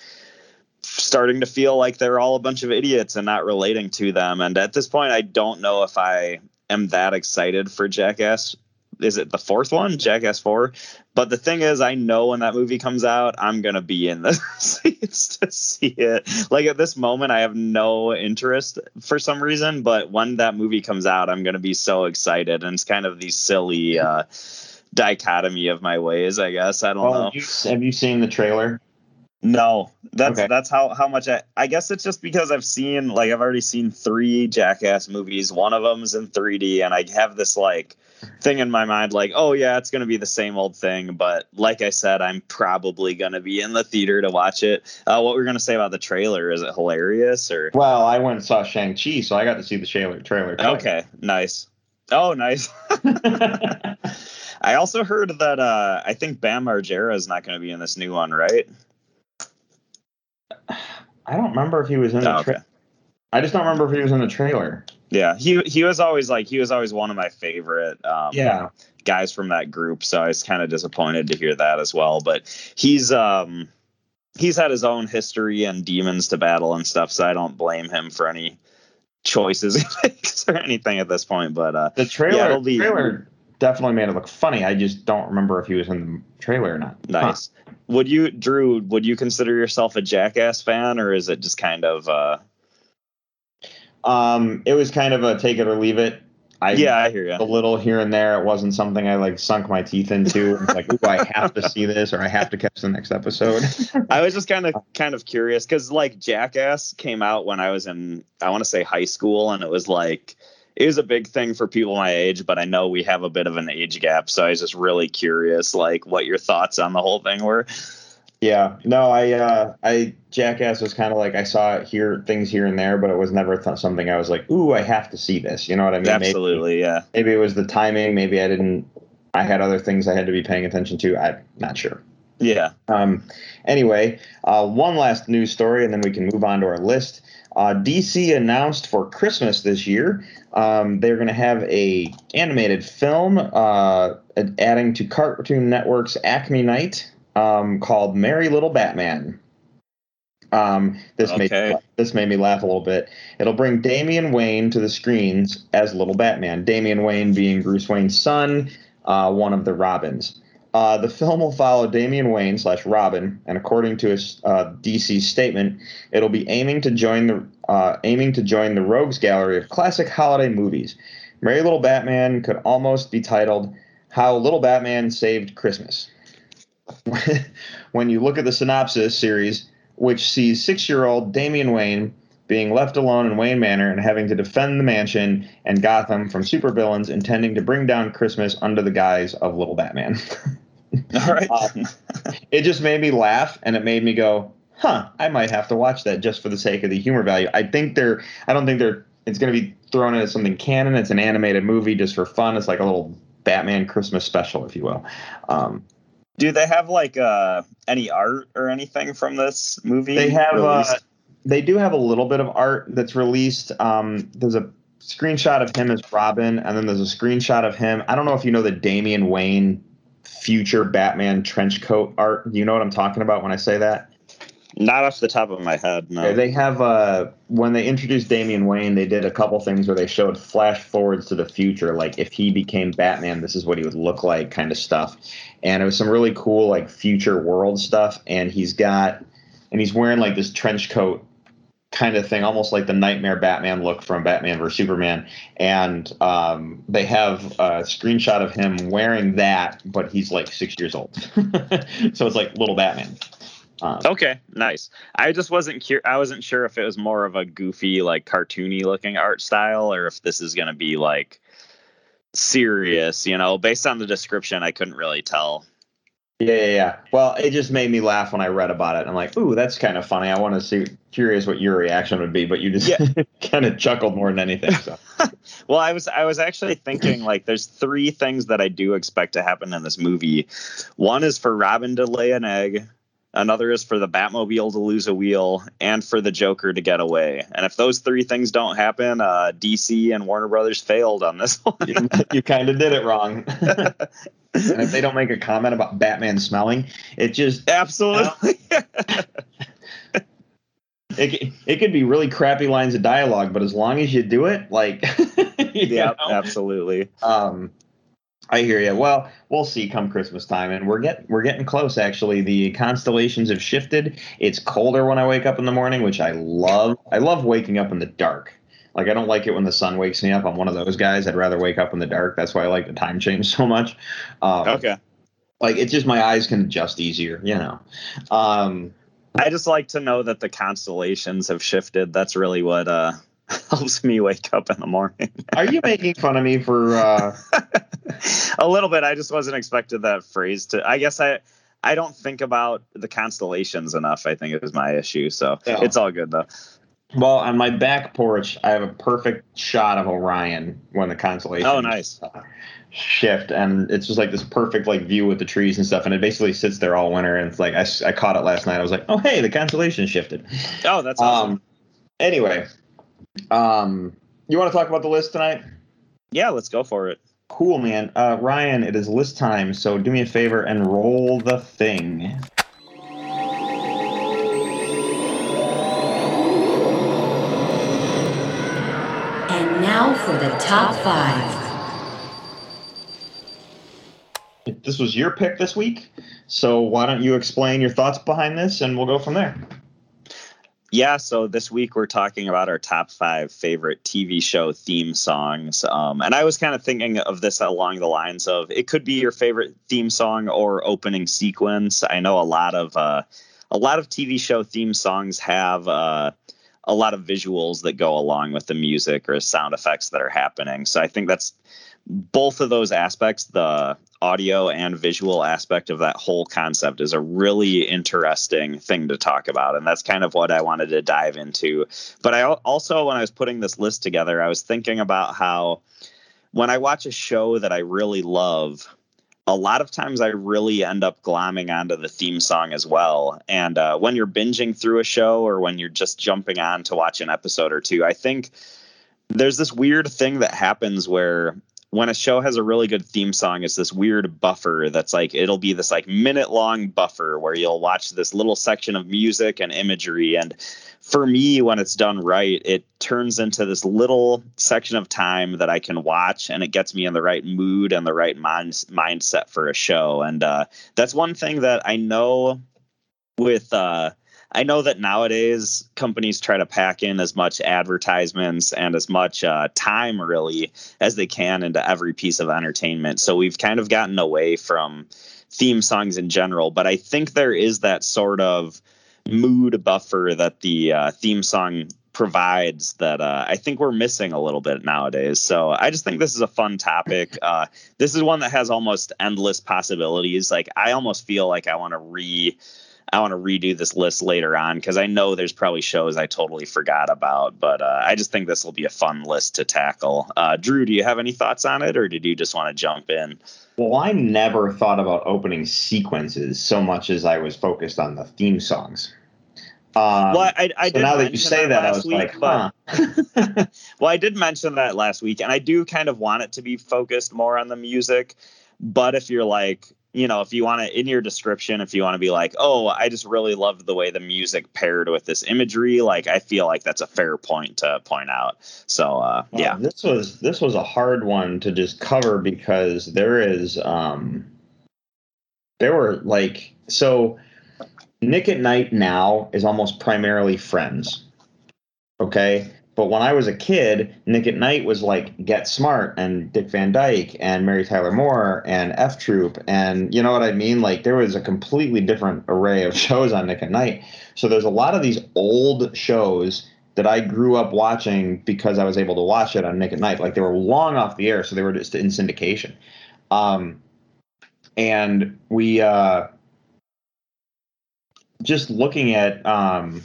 Speaker 6: starting to feel like they're all a bunch of idiots and not relating to them. And at this point, I don't know if I am that excited for Jackass. Is it the fourth one, Jackass Four? But the thing is, I know when that movie comes out, I'm gonna be in the seats to see it. Like at this moment, I have no interest for some reason, but when that movie comes out, I'm gonna be so excited. And it's kind of the silly uh, dichotomy of my ways, I guess. I don't
Speaker 5: Well,
Speaker 6: know.
Speaker 5: have you, have you seen the trailer?
Speaker 6: No, that's
Speaker 5: Okay.
Speaker 6: that's how how much I I guess it's just because I've seen like I've already seen three Jackass movies. One of them's in 3D, and I have this like thing in my mind like, oh yeah, it's gonna be the same old thing. But like I said, I'm probably gonna be in the theater to watch it. Uh, what we're gonna say about the trailer? Is it hilarious or?
Speaker 5: Well, I went and saw Shang Chi, so I got to see the trailer. Trailer. too.
Speaker 6: Okay, nice. Oh, nice. I also heard that uh, I think Bam Margera is not going to be in this new one, right?
Speaker 5: I don't remember if he was in the
Speaker 6: Oh, okay.
Speaker 5: I just don't remember if he was in the trailer.
Speaker 6: Yeah, he he was always like he was always one of my favorite um,
Speaker 5: Yeah.
Speaker 6: guys from that group. So I was kind of disappointed to hear that as well. But he's um he's had his own history and demons to battle and stuff, so I don't blame him for any choices he makes or anything at this point. But uh,
Speaker 5: The trailer,
Speaker 6: Yeah, be-
Speaker 5: trailer definitely made it look funny. I just don't remember if he was in the trailer or not.
Speaker 6: nice. Would you, Drew? Would you consider yourself a Jackass fan, or is it just kind of? uh
Speaker 5: Huh. Um, it was kind of a take it or leave it. I
Speaker 6: Yeah, I hear you.
Speaker 5: a little here and there. It wasn't something I like sunk my teeth into. It's like, ooh, I have to see this or I have to catch the next episode.
Speaker 6: I was just kind of kind of curious because like Jackass came out when I was in I want to say high school, and it was like it was a big thing for people my age, but I know we have a bit of an age gap, so I was just really curious, like what your thoughts on the whole thing were.
Speaker 5: Yeah, no, I, uh, I Jackass was kind of like I saw it here, things here and there, but it was never th- something I was like, ooh, I have to see this. You know what I mean? Maybe-
Speaker 6: Absolutely, yeah.
Speaker 5: Maybe, it was the timing. Maybe I didn't. I had other things I had to be paying attention to. I'm not sure.
Speaker 6: Yeah.
Speaker 5: Um, anyway, uh, one last news story, and then we can move on to our list. Uh, DC announced for Christmas this year um, they're going to have a animated film uh, adding to Cartoon Network's Acme Night um, called Merry Little Batman. Um, this
Speaker 6: Okay.
Speaker 5: made this made me laugh a little bit. It'll bring Damian Wayne to the screens as Little Batman. Damian Wayne being Bruce Wayne's son, uh, one of the Robins. Uh, the film will follow Damian Wayne slash Robin, and according to his uh, DC statement, it'll be aiming to join the uh, aiming to join the Rogues Gallery of classic holiday movies. Merry Little Batman could almost be titled "How Little Batman Saved Christmas." when you look at the synopsis series, which sees six-year-old Damian Wayne being left alone in Wayne Manor and having to defend the mansion and Gotham from supervillains intending to bring down Christmas under the guise of Little Batman.
Speaker 6: All right.
Speaker 5: Um, it just made me laugh and it made me go, huh, I might have to watch that just for the sake of the humor value. I think they're, I don't think they're, it's going to be thrown in as something canon. It's an animated movie just for fun. It's like a little Batman Christmas special, if you will. Um,
Speaker 6: Do they have like uh any art or anything from this movie?
Speaker 5: They have. Uh, they do have a little bit of art that's released. Um, there's a screenshot of him as Robin, and then there's a screenshot of him. I don't know if you know the Damian Wayne future Batman trench coat art. You know what I'm talking about when I say that?
Speaker 6: Not off the top of my head. No.
Speaker 5: They have uh, when they introduced Damian Wayne, they did a couple things where they showed flash forwards to the future, like if he became Batman, this is what he would look like, kind of stuff. And it was some really cool like future world stuff. And he's got, and he's wearing like this trench coat kind of thing, almost like the Nightmare Batman look from Batman vs Superman. And um, they have a screenshot of him wearing that, but he's like six years old, so it's like little Batman. Um,
Speaker 6: Okay, nice. I just wasn't cur- I wasn't sure if it was more of a goofy, like cartoony looking art style, or if this is going to be like serious. You know, based on the description, I couldn't really tell.
Speaker 5: Yeah, yeah, yeah. Well, it just made me laugh when I read about it. I'm like, ooh, that's kind of funny. I want to see, curious what your reaction would be, but you just kind of chuckled more than anything. So.
Speaker 6: Well, I was I was actually thinking like there's three things that I do expect to happen in this movie. One is for Robin to lay an egg, another is for the Batmobile to lose a wheel, and for the Joker to get away. And if those three things don't happen, uh, DC and Warner Brothers failed on this one.
Speaker 5: you, you kind of did it wrong. and if they don't make a comment about Batman smelling, it just
Speaker 6: Absolutely.
Speaker 5: it, it could be really crappy lines of dialogue, but as long as you do it, like,
Speaker 6: yeah,
Speaker 5: know?
Speaker 6: absolutely.
Speaker 5: Um, I hear you. Well, we'll see come Christmas time, and we're get we're getting close. Actually, the constellations have shifted. It's colder when I wake up in the morning, which I love. I love waking up in the dark. Like I don't like it when the sun wakes me up. I'm one of those guys. I'd rather wake up in the dark. That's why I like the time change so much. Um,
Speaker 6: Okay.
Speaker 5: Like it's just my eyes can adjust easier, you know. Um,
Speaker 6: I just like to know that the constellations have shifted. That's really what uh, helps me wake up in the morning.
Speaker 5: are you making fun of me for? Uh,
Speaker 6: a little bit. I just wasn't expected that phrase to. I guess I I don't think about the constellations enough. I think is my issue. So
Speaker 5: Yeah.
Speaker 6: it's all good though.
Speaker 5: well, on my back porch, I have a perfect shot of Orion when the constellations.
Speaker 6: Oh, nice.
Speaker 5: uh, shift and it's just like this perfect like view with the trees and stuff and it basically sits there all winter and it's like I, I caught it last night i was like oh hey the constellation shifted
Speaker 6: Oh, that's awesome.
Speaker 5: um anyway um, you want to talk about the list tonight?
Speaker 6: Yeah, let's go for it.
Speaker 5: Cool, man. Uh, Ryan, it is list time, so do me a favor and roll the thing.
Speaker 7: And now for the top five.
Speaker 5: This was your pick this week, so why don't you explain your thoughts behind this and we'll go from there.
Speaker 6: Yeah, so this week we're talking about our top five favorite TV show theme songs. Um, and I was kind of thinking of this along the lines of it could be your favorite theme song or opening sequence. I know a lot of uh, a lot of TV show theme songs have uh, a lot of visuals that go along with the music or sound effects that are happening. So I think that's both of those aspects, the audio and visual aspect of that whole concept is a really interesting thing to talk about and that's kind of what i wanted to dive into but i also when i was putting this list together i was thinking about how when i watch a show that i really love a lot of times I really end up glomming onto the theme song as well. And uh, when you're binging through a show or when you're just jumping on to watch an episode or two, I think there's this weird thing that happens where when a show has a really good theme song, it's this weird buffer that's like it'll be this like minute long buffer where you'll watch this little section of music and imagery. And for me, when it's done right, it turns into this little section of time that I can watch and it gets me in the right mood and the right mind- mindset for a show. And uh, that's one thing that I know with uh, I know that nowadays companies try to pack in as much advertisements and as much uh, time really as they can into every piece of entertainment. So we've kind of gotten away from theme songs in general, but I think there is that sort of mood buffer that the uh, theme song provides that uh, I think we're missing a little bit nowadays. So I just think this is a fun topic. Uh, this is one that has almost endless possibilities. Like I almost feel like I want to re I want to redo this list later on because I know there's probably shows I totally forgot about, but uh, I just think this will be a fun list to tackle. Uh, Drew, do you have any thoughts on it, or did you just want to jump in?
Speaker 5: Well, I never thought about opening sequences so much as I was focused on the theme songs. Um,
Speaker 6: well, I, I
Speaker 5: so now that you say that, I was
Speaker 6: week,
Speaker 5: like, huh.
Speaker 6: but, well, I did mention that last week, and I do kind of want it to be focused more on the music. But if you're like, you know, if you want to in your description, if you want to be like, oh, I just really loved the way the music paired with this imagery, like I feel like that's a fair point to point out. So uh,
Speaker 5: Well,
Speaker 6: yeah,
Speaker 5: this was this was a hard one to just cover because there is um there were like so Nick at Nite now is almost primarily friends. Okay? But when I was a kid, Nick at Nite was like Get Smart and Dick Van Dyke and Mary Tyler Moore and F Troop and you know what I mean? Like there was a completely different array of shows on Nick at Nite. So there's a lot of these old shows that I grew up watching because I was able to watch it on Nick at Nite. Like they were long off the air, so they were just in syndication. Um, and we uh, just looking at um,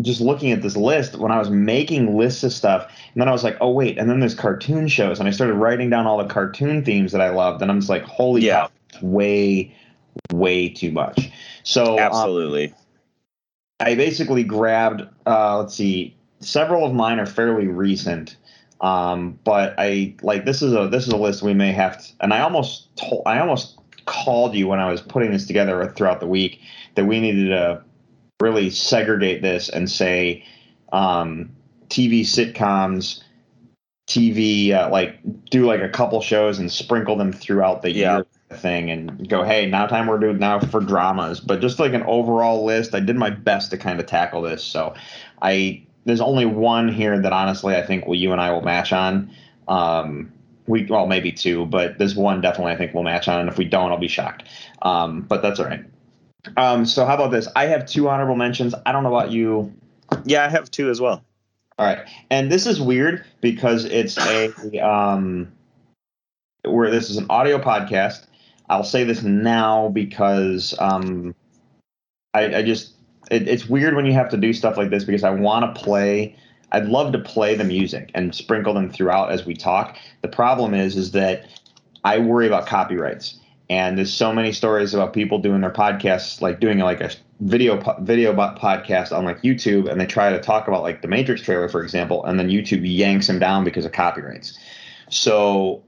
Speaker 5: just looking at this list when I was making lists of stuff, and then I was like, oh wait, and then there's cartoon shows, and I started writing down all the cartoon themes that I loved, and I'm just like, holy
Speaker 6: Yeah.
Speaker 5: cow, way, way too much. So um,
Speaker 6: absolutely.
Speaker 5: I basically grabbed, uh, let's see, several of mine are fairly recent, um, but I like this is a this is a list we may have, to, and I almost told, I almost called you when I was putting this together throughout the week that we needed to really segregate this and say um, TV sitcoms, TV uh, like do like a couple shows and sprinkle them throughout the
Speaker 6: Yeah.
Speaker 5: year thing and go hey now time we're doing now for dramas. But just like an overall list i did my best to kind of tackle this. So i there's only one here that honestly i think well, you and i will match on. Um we well maybe two but there's one definitely i think we'll match on and if we don't i'll be shocked. Um but that's all right um so how about this i have two honorable mentions i don't know about you
Speaker 6: Yeah, I have two as well.
Speaker 5: all right, and this is weird because it's a um, where this is an audio podcast. I'll say this now because um, I, I just it, it's weird when you have to do stuff like this because I want to play. I'd love to play the music and sprinkle them throughout as we talk. The problem is, is that I worry about copyrights, and there's so many stories about people doing their podcasts, like doing like a video video podcast on like YouTube, and they try to talk about like the Matrix trailer, for example, and then YouTube yanks them down because of copyrights. So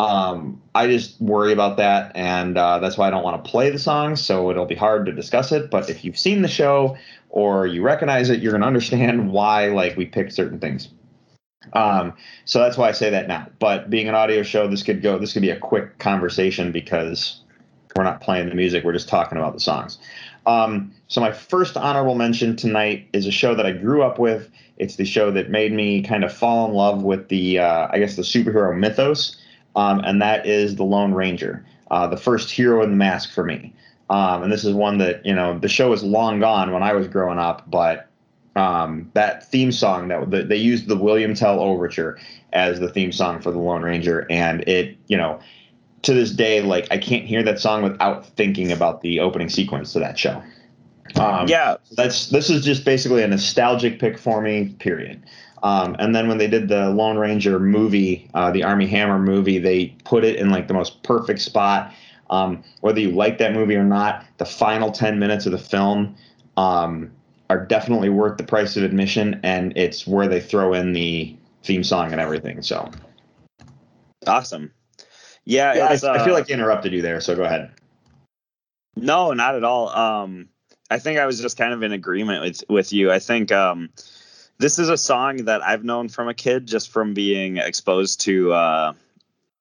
Speaker 5: um, I just worry about that, and uh, that's why I don't want to play the songs. So it'll be hard to discuss it. But if you've seen the show or you recognize it, you're gonna understand why like we picked certain things. Um, so that's why I say that now. But being an audio show, this could go. This could be a quick conversation because we're not playing the music. We're just talking about the songs. Um, so my first honorable mention tonight is a show that I grew up with. It's the show that made me kind of fall in love with the, uh, I guess, the superhero mythos, um, and that is the Lone Ranger, uh, the first hero in the mask for me. Um, and this is one that you know the show is long gone when I was growing up, but um, that theme song that the, they used the William Tell Overture as the theme song for the Lone Ranger, and it you know to this day like I can't hear that song without thinking about the opening sequence to that show. Um,
Speaker 6: yeah,
Speaker 5: that's this is just basically a nostalgic pick for me. Period. Um, and then when they did the Lone Ranger movie, uh, the Armie Hammer movie, they put it in like the most perfect spot. Um, whether you like that movie or not, the final ten minutes of the film um, are definitely worth the price of admission, and it's where they throw in the theme song and everything. So
Speaker 6: awesome. Yeah,
Speaker 5: yeah I,
Speaker 6: uh,
Speaker 5: I, feel like I interrupted you there, so go ahead.
Speaker 6: No, not at all. Um, I think I was just kind of in agreement with with you. I think um, this is a song that I've known from a kid, just from being exposed to, uh,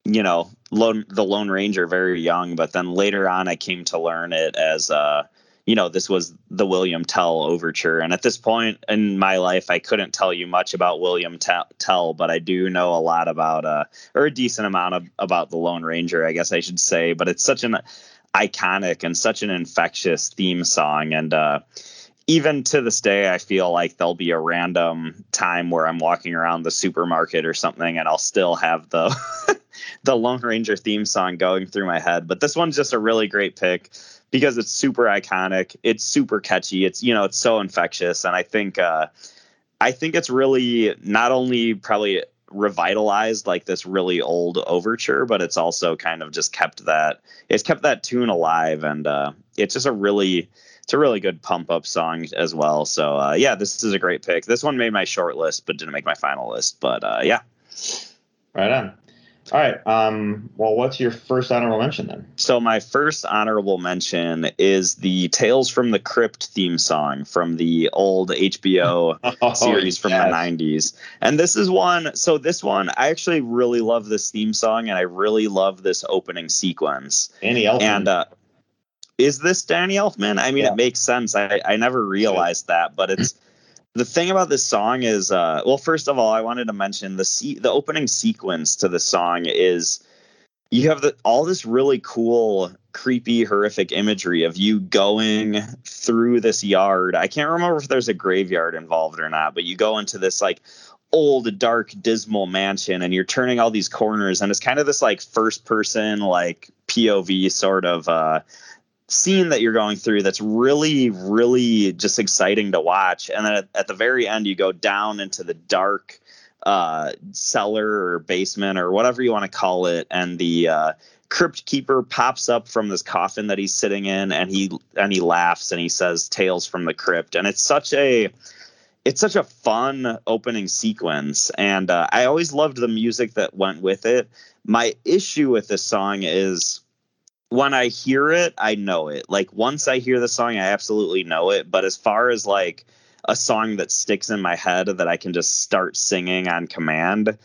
Speaker 6: you know, Lone, the Lone Ranger very young. But then later on, I came to learn it as uh, you know, this was the William Tell overture. And at this point in my life, I couldn't tell you much about William Tell, but I do know a lot about, uh, or a decent amount of, about the Lone Ranger, I guess I should say. But it's such an iconic and such an infectious theme song. And, uh, even to this day, I feel like there'll be a random time where I'm walking around the supermarket or something, and I'll still have the the Lone Ranger theme song going through my head. But this one's just a really great pick because it's super iconic. It's super catchy. It's you know it's so infectious, and I think uh, I think it's really not only probably revitalized like this really old overture, but it's also kind of just kept that it's kept that tune alive, and uh, it's just a really it's a really good pump up song as well. So uh, yeah, this is a great pick. This one made my short list, but didn't make my final list. But uh, yeah,
Speaker 5: right on. All right. Um, well, what's your first honorable mention then?
Speaker 6: So my first honorable mention is the Tales from the Crypt theme song from the old HBO oh, series from the '90s. And this is one. So this one, I actually really love this theme song, and I really love this opening sequence.
Speaker 5: Danny Elfman.
Speaker 6: And uh, is this Danny Elfman? I mean, yeah. it makes sense. I I never realized that, but it's the thing about this song is uh, well first of all i wanted to mention the se- the opening sequence to the song is you have the, all this really cool creepy horrific imagery of you going through this yard. I can't remember if there's a graveyard involved or not but you go into this like old dark dismal mansion and you're turning all these corners and it's kind of this like first person like pov sort of uh scene that you're going through that's really really just exciting to watch. And then at, at the very end you go down into the dark uh, cellar or basement or whatever you want to call it and the uh, crypt keeper pops up from this coffin that he's sitting in and he and he laughs and he says tales from the crypt. And it's such a it's such a fun opening sequence. And uh, i always loved the music that went with it. My issue with this song is when I hear it, I know it. Like once I hear the song, I absolutely know it. But as far as like a song that sticks in my head that I can just start singing on command,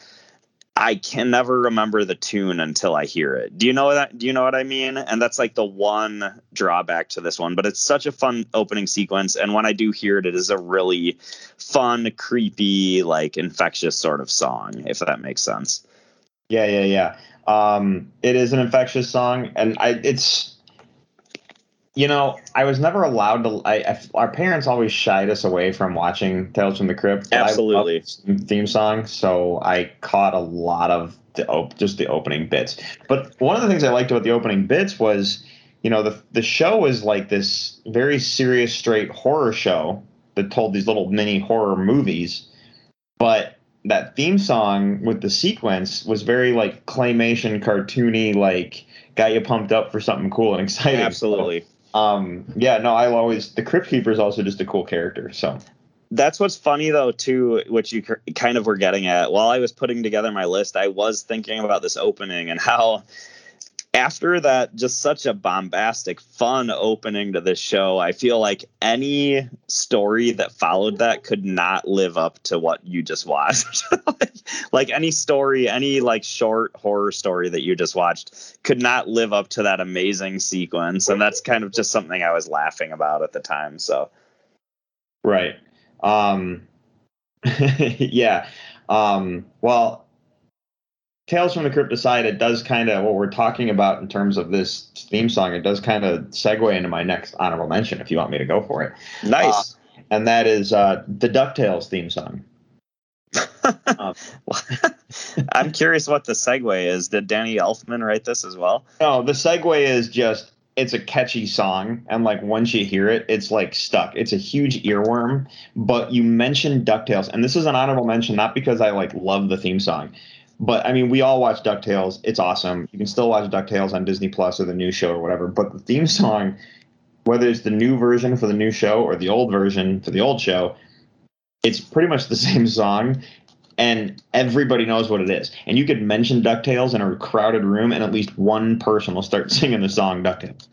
Speaker 6: I can never remember the tune until I hear it. Do you know that? Do you know what I mean? And that's like the one drawback to this one. But it's such a fun opening sequence, and when I do hear it, it is a really fun, creepy, like infectious sort of song. If that makes sense.
Speaker 5: Yeah, yeah, yeah. Um, it is an infectious song, and I it's you know I was never allowed to. I, I our parents always shied us away from watching Tales from the Crypt.
Speaker 6: Absolutely,
Speaker 5: theme song. So I caught a lot of the op- just the opening bits. But one of the things I liked about the opening bits was, you know, the the show was like this very serious, straight horror show that told these little mini horror movies, but that theme song with the sequence was very like claymation cartoony like got you pumped up for something cool and exciting.
Speaker 6: Absolutely.
Speaker 5: So, um yeah no i always the crypt keeper is also just a cool character so.
Speaker 6: That's what's funny though too which you kind of were getting at. While i was putting together my list i was thinking about this opening and how after that, just such a bombastic, fun opening to this show, I feel like any story that followed that could not live up to what you just watched. like, like any story, any like short horror story that you just watched could not live up to that amazing sequence. And that's kind of just something I was laughing about at the time. So,
Speaker 5: Right. Um, yeah. Um, well, Tales from the Crypt aside, it does kind of what we're talking about in terms of this theme song. It does kind of segue into my next honorable mention, if you want me to go for it.
Speaker 6: nice.
Speaker 5: And that is uh, the Ducktales theme song. um,
Speaker 6: I'm curious what the segue is. Did Danny Elfman write this as well?
Speaker 5: no, the segue is just it's a catchy song, and like once you hear it, it's like stuck. It's a huge earworm. But you mentioned Ducktales, and this is an honorable mention, not because I like love the theme song, but I mean we all watch Ducktales. It's awesome. You can still watch Ducktales on Disney Plus or the new show or whatever. But the theme song, whether it's the new version for the new show or the old version for the old show, it's pretty much the same song and everybody knows what it is. And you could mention DuckTales in a crowded room, and at least one person will start singing the song DuckTales.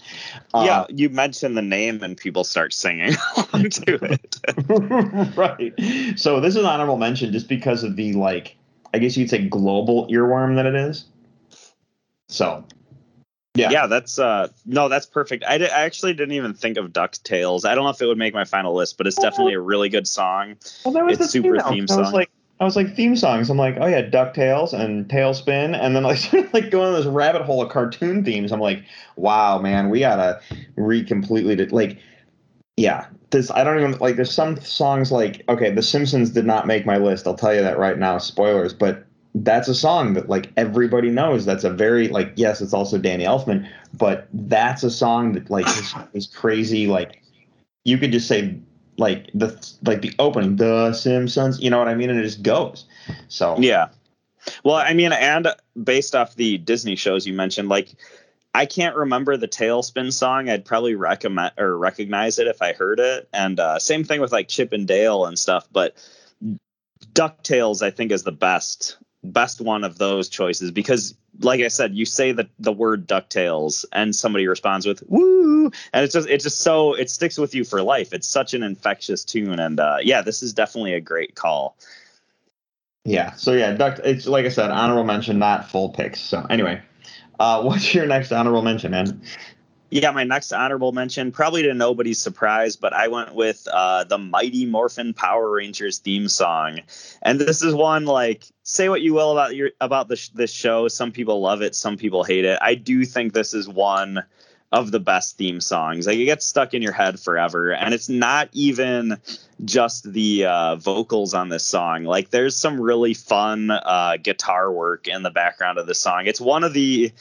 Speaker 5: Uh,
Speaker 6: yeah, you mention the name and people start singing to it.
Speaker 5: right. So this is an honorable mention just because of the like, I guess you'd say global earworm that it is. So, yeah,
Speaker 6: Yeah, that's uh no, that's perfect. I, actually didn't even think of DuckTales. I don't know if it would make my final list, but it's definitely a really good song.
Speaker 5: Well, that was
Speaker 6: It's
Speaker 5: the
Speaker 6: super
Speaker 5: theme,
Speaker 6: theme
Speaker 5: I was
Speaker 6: song.
Speaker 5: like, I was like theme songs. I'm like, oh yeah, Ducktales and TaleSpin, and then I started like going on this rabbit hole of cartoon themes. I'm like, wow, man, we gotta re completely like, yeah. This I don't even like. There's some songs like, okay, The Simpsons did not make my list. I'll tell you that right now. Spoilers, but that's a song that like everybody knows. That's a very like yes, it's also Danny Elfman, but that's a song that like is, is crazy. Like you could just say like the like the opening, The Simpsons. You know what I mean? And it just goes. So
Speaker 6: Yeah. Well, I mean, and based off the Disney shows you mentioned, like I can't remember the TaleSpin song. I'd probably recommend or recognize it if I heard it. And uh, same thing with like Chip and Dale and stuff. But Ducktales, I think, is the best best one of those choices because, like I said, you say the the word Ducktales and somebody responds with "woo," and it's just it's just so it sticks with you for life. It's such an infectious tune, and uh, yeah, this is definitely a great call.
Speaker 5: yeah. So yeah, Duck. It's like I said, honorable mention, not full picks. So anyway, uh, what's your next honorable mention, man?
Speaker 6: Yeah, my next honorable mention, probably to nobody's surprise, but I went with uh, the Mighty Morphin Power Rangers theme song, and this is one like say what you will about your about this this show. Some people love it, some people hate it. I do think this is one of the best theme songs. Like it gets stuck in your head forever, and it's not even just the uh, vocals on this song. Like there's some really fun uh, guitar work in the background of the song. It's one of the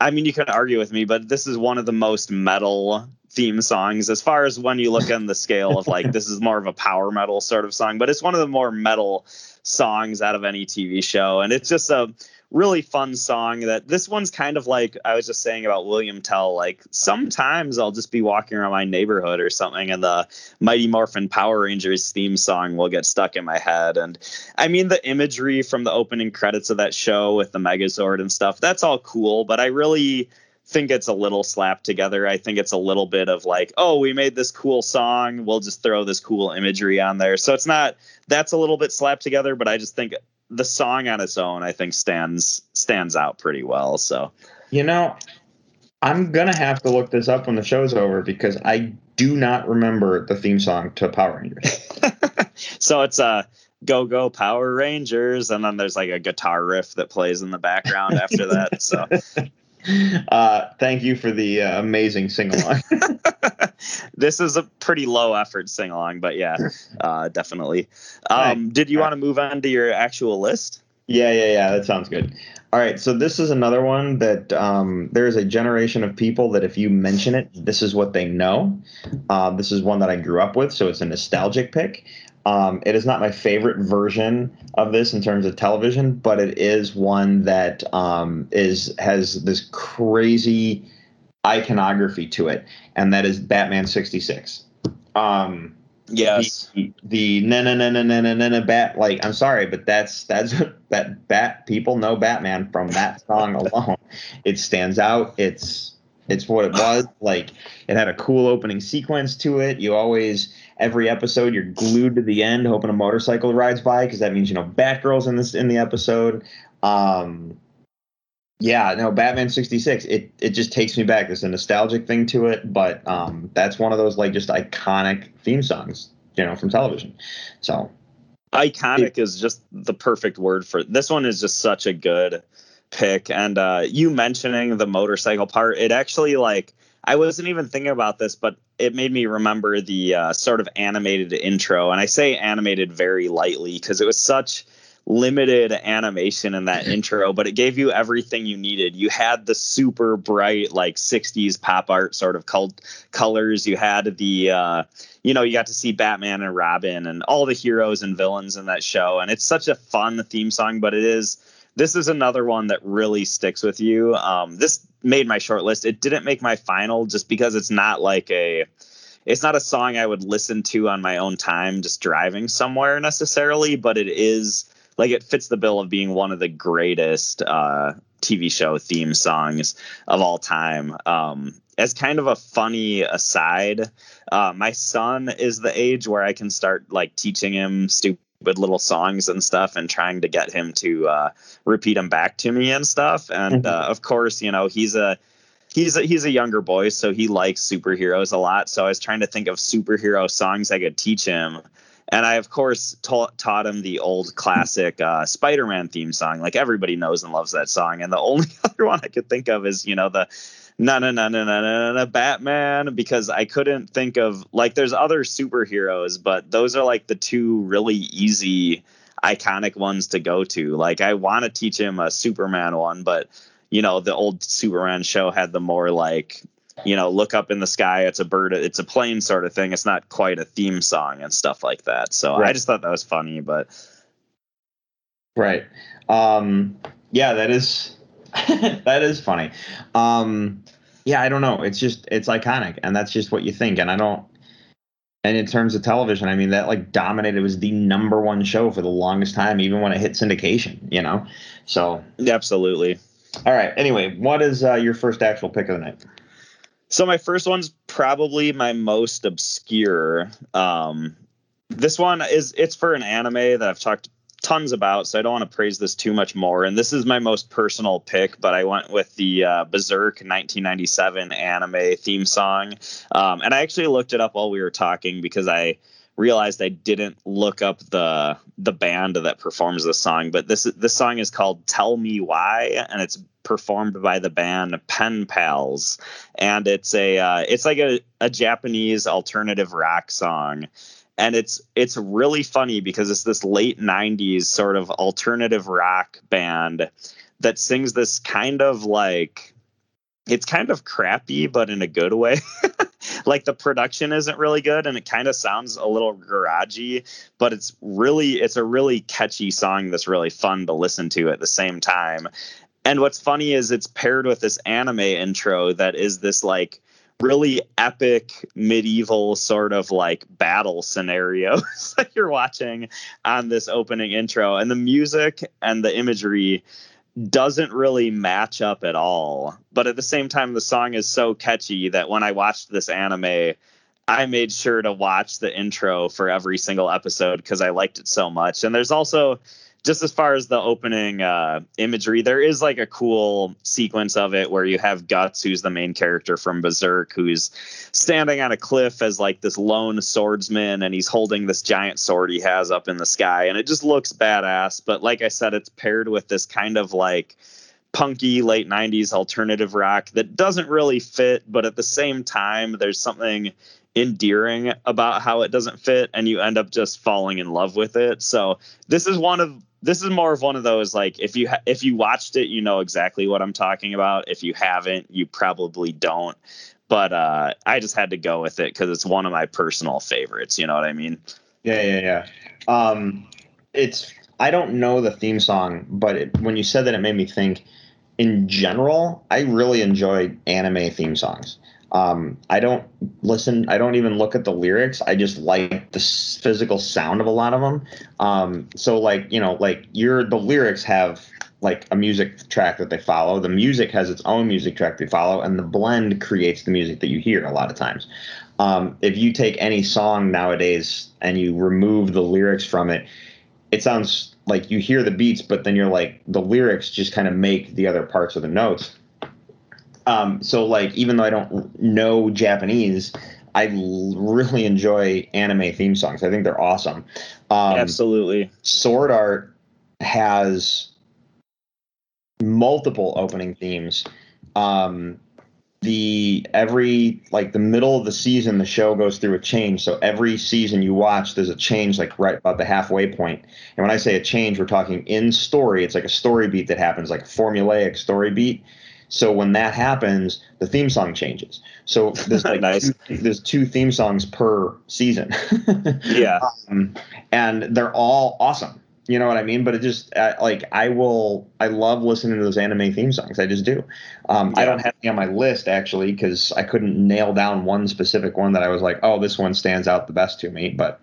Speaker 6: I mean, you can argue with me, but this is one of the most metal theme songs as far as when you look on the scale of like this is more of a power metal sort of song, but it's one of the more metal songs out of any TV show. And it's just a really fun song that this one's kind of like I was just saying about William Tell. Like sometimes I'll just be walking around my neighborhood or something, and the Mighty Morphin Power Rangers theme song will get stuck in my head. And I mean, the imagery from the opening credits of that show with the Megazord and stuff, that's all cool, but I really think it's a little slapped together. I think it's a little bit of like, oh, we made this cool song, we'll just throw this cool imagery on there. So it's not that's a little bit slapped together, but I just think the song on its own I think stands stands out pretty well. So
Speaker 5: You know, I'm gonna have to look this up when the show's over because I do not remember the theme song to Power Rangers.
Speaker 6: so it's a go go Power Rangers, and then there's like a guitar riff that plays in the background after that. So
Speaker 5: uh, thank you for the uh, amazing sing along.
Speaker 6: this is a pretty low effort sing along, but yeah, uh, definitely. Um, did you want to move on to your actual list?
Speaker 5: Yeah, yeah, yeah. That sounds good. All right, so this is another one that um, there is a generation of people that if you mention it, this is what they know. Uh, this is one that I grew up with, so it's a nostalgic pick. Um, it is not my favorite version of this in terms of television, but it is one that um, is has this crazy iconography to it, and that is Batman '66. Um,
Speaker 6: Yes.
Speaker 5: the the na na na na na na na na bat like I'm sorry, but that's that's that bat people know Batman from that song alone. It stands out. It's it's what it was. Like it had a cool opening sequence to it. You always every episode you're glued to the end, hoping a motorcycle rides by because that means you know Batgirl's in this in the episode. Um, yeah, no, Batman sixty six. It it just takes me back. There's a nostalgic thing to it, but um, that's one of those like just iconic theme songs, you know, from television. So
Speaker 6: iconic is just the perfect word for this one is just such a good pick and uh you mentioning the motorcycle part it actually like i wasn't even thinking about this but it made me remember the uh, sort of animated intro and i say animated very lightly because it was such limited animation in that intro but it gave you everything you needed you had the super bright like 60s pop art sort of cult colors you had the uh you know, you got to see Batman and Robin and all the heroes and villains in that show. And it's such a fun theme song, but it is this is another one that really sticks with you. Um, this made my short list. It didn't make my final just because it's not like a it's not a song I would listen to on my own time just driving somewhere necessarily, but it is like it fits the bill of being one of the greatest uh, TV show theme songs of all time. Um, as kind of a funny aside, uh, my son is the age where I can start like teaching him stupid little songs and stuff and trying to get him to uh, repeat them back to me and stuff. And uh, of course, you know, he's a he's a, he's a younger boy, so he likes superheroes a lot. So I was trying to think of superhero songs I could teach him. And I, of course, taught taught him the old classic uh, Spider-Man theme song. Like everybody knows and loves that song. And the only other one I could think of is, you know, the no no no no no no no Batman because I couldn't think of like there's other superheroes, but those are like the two really easy iconic ones to go to. Like I want to teach him a Superman one, but you know the old Superman show had the more like you know look up in the sky it's a bird it's a plane sort of thing it's not quite a theme song and stuff like that so
Speaker 5: Right.
Speaker 6: i just thought that was funny but
Speaker 5: Right. Um, yeah, that is that is funny. Um, yeah, I don't know. It's just it's iconic, and that's just what you think. And I don't. And in terms of television, I mean that like dominated was the number one show for the longest time, even when it hit syndication. You know. So
Speaker 6: absolutely
Speaker 5: all right. Anyway, what is uh, your first actual pick of the night?
Speaker 6: So my first one's probably my most obscure. Um, this one is it's for an anime that I've talked tons about, so I don't want to praise this too much more. And this is my most personal pick, but I went with the uh, Berserk 1997 anime theme song. Um, and I actually looked it up while we were talking because I realized I didn't look up the the band that performs the song. But this this song is called "Tell Me Why," and it's performed by the band Pen Pals, and it's a uh, it's like a, a Japanese alternative rock song and it's it's really funny because it's this late 90s sort of alternative rock band that sings this kind of like it's kind of crappy but in a good way. Like the production isn't really good and it kind of sounds a little garagey but it's really it's a really catchy song that's really fun to listen to at the same time. And what's funny is it's paired with this anime intro that is this like really epic medieval sort of like battle scenarios that you're watching on this opening intro. And the music and the imagery doesn't really match up at all. But at the same time the song is so catchy that when i watched this anime i made sure to watch the intro for every single episode because i liked it so much. And there's also just as far as the opening uh, imagery, there is like a cool sequence of it where you have Guts, who's the main character from Berserk, who's standing on a cliff as like this lone swordsman, and he's holding this giant sword he has up in the sky, and it just looks badass. But like I said, it's paired with this kind of like punky late 90s alternative rock that doesn't really fit, but at the same time, there's something endearing about how it doesn't fit and you end up just falling in love with it. So this is one of this is more of one of those like if you ha- if you watched it you know exactly what i'm talking about if you haven't you probably don't but uh i just had to go with it because it's one of my personal favorites you know what i mean
Speaker 5: Yeah, yeah, yeah. Um, it's I don't know the theme song, but it, when you said that, it made me think. In general, I really enjoy anime theme songs. Um, I don't listen. I don't even look at the lyrics. I just like the physical sound of a lot of them. Um, so like you know, like your the lyrics have like a music track that they follow. The music has its own music track they follow, and the blend creates the music that you hear a lot of times. Um, if you take any song nowadays and you remove the lyrics from it, it sounds like you hear the beats, but then you're like the lyrics just kind of make the other parts of the notes. Um, so like even though I don't know Japanese, I l- really enjoy anime theme songs. I think they're awesome. Um,
Speaker 6: Absolutely.
Speaker 5: Sword Art has multiple opening themes. Um, the every like the middle of the season, the show goes through a change. So every season you watch, there's a change like right about the halfway point. And when I say a change, we're talking in story. It's like a story beat that happens, like a formulaic story beat. So when that happens, the theme song changes. So there's like
Speaker 6: Nice.
Speaker 5: two, there's two theme songs per season.
Speaker 6: Yeah.
Speaker 5: um, and they're all awesome. You know what I mean? But it just uh, like I will. I love listening to those anime theme songs. I just do. Um, I don't have any on my list actually because I couldn't nail down one specific one that I was like, oh, this one stands out the best to me. But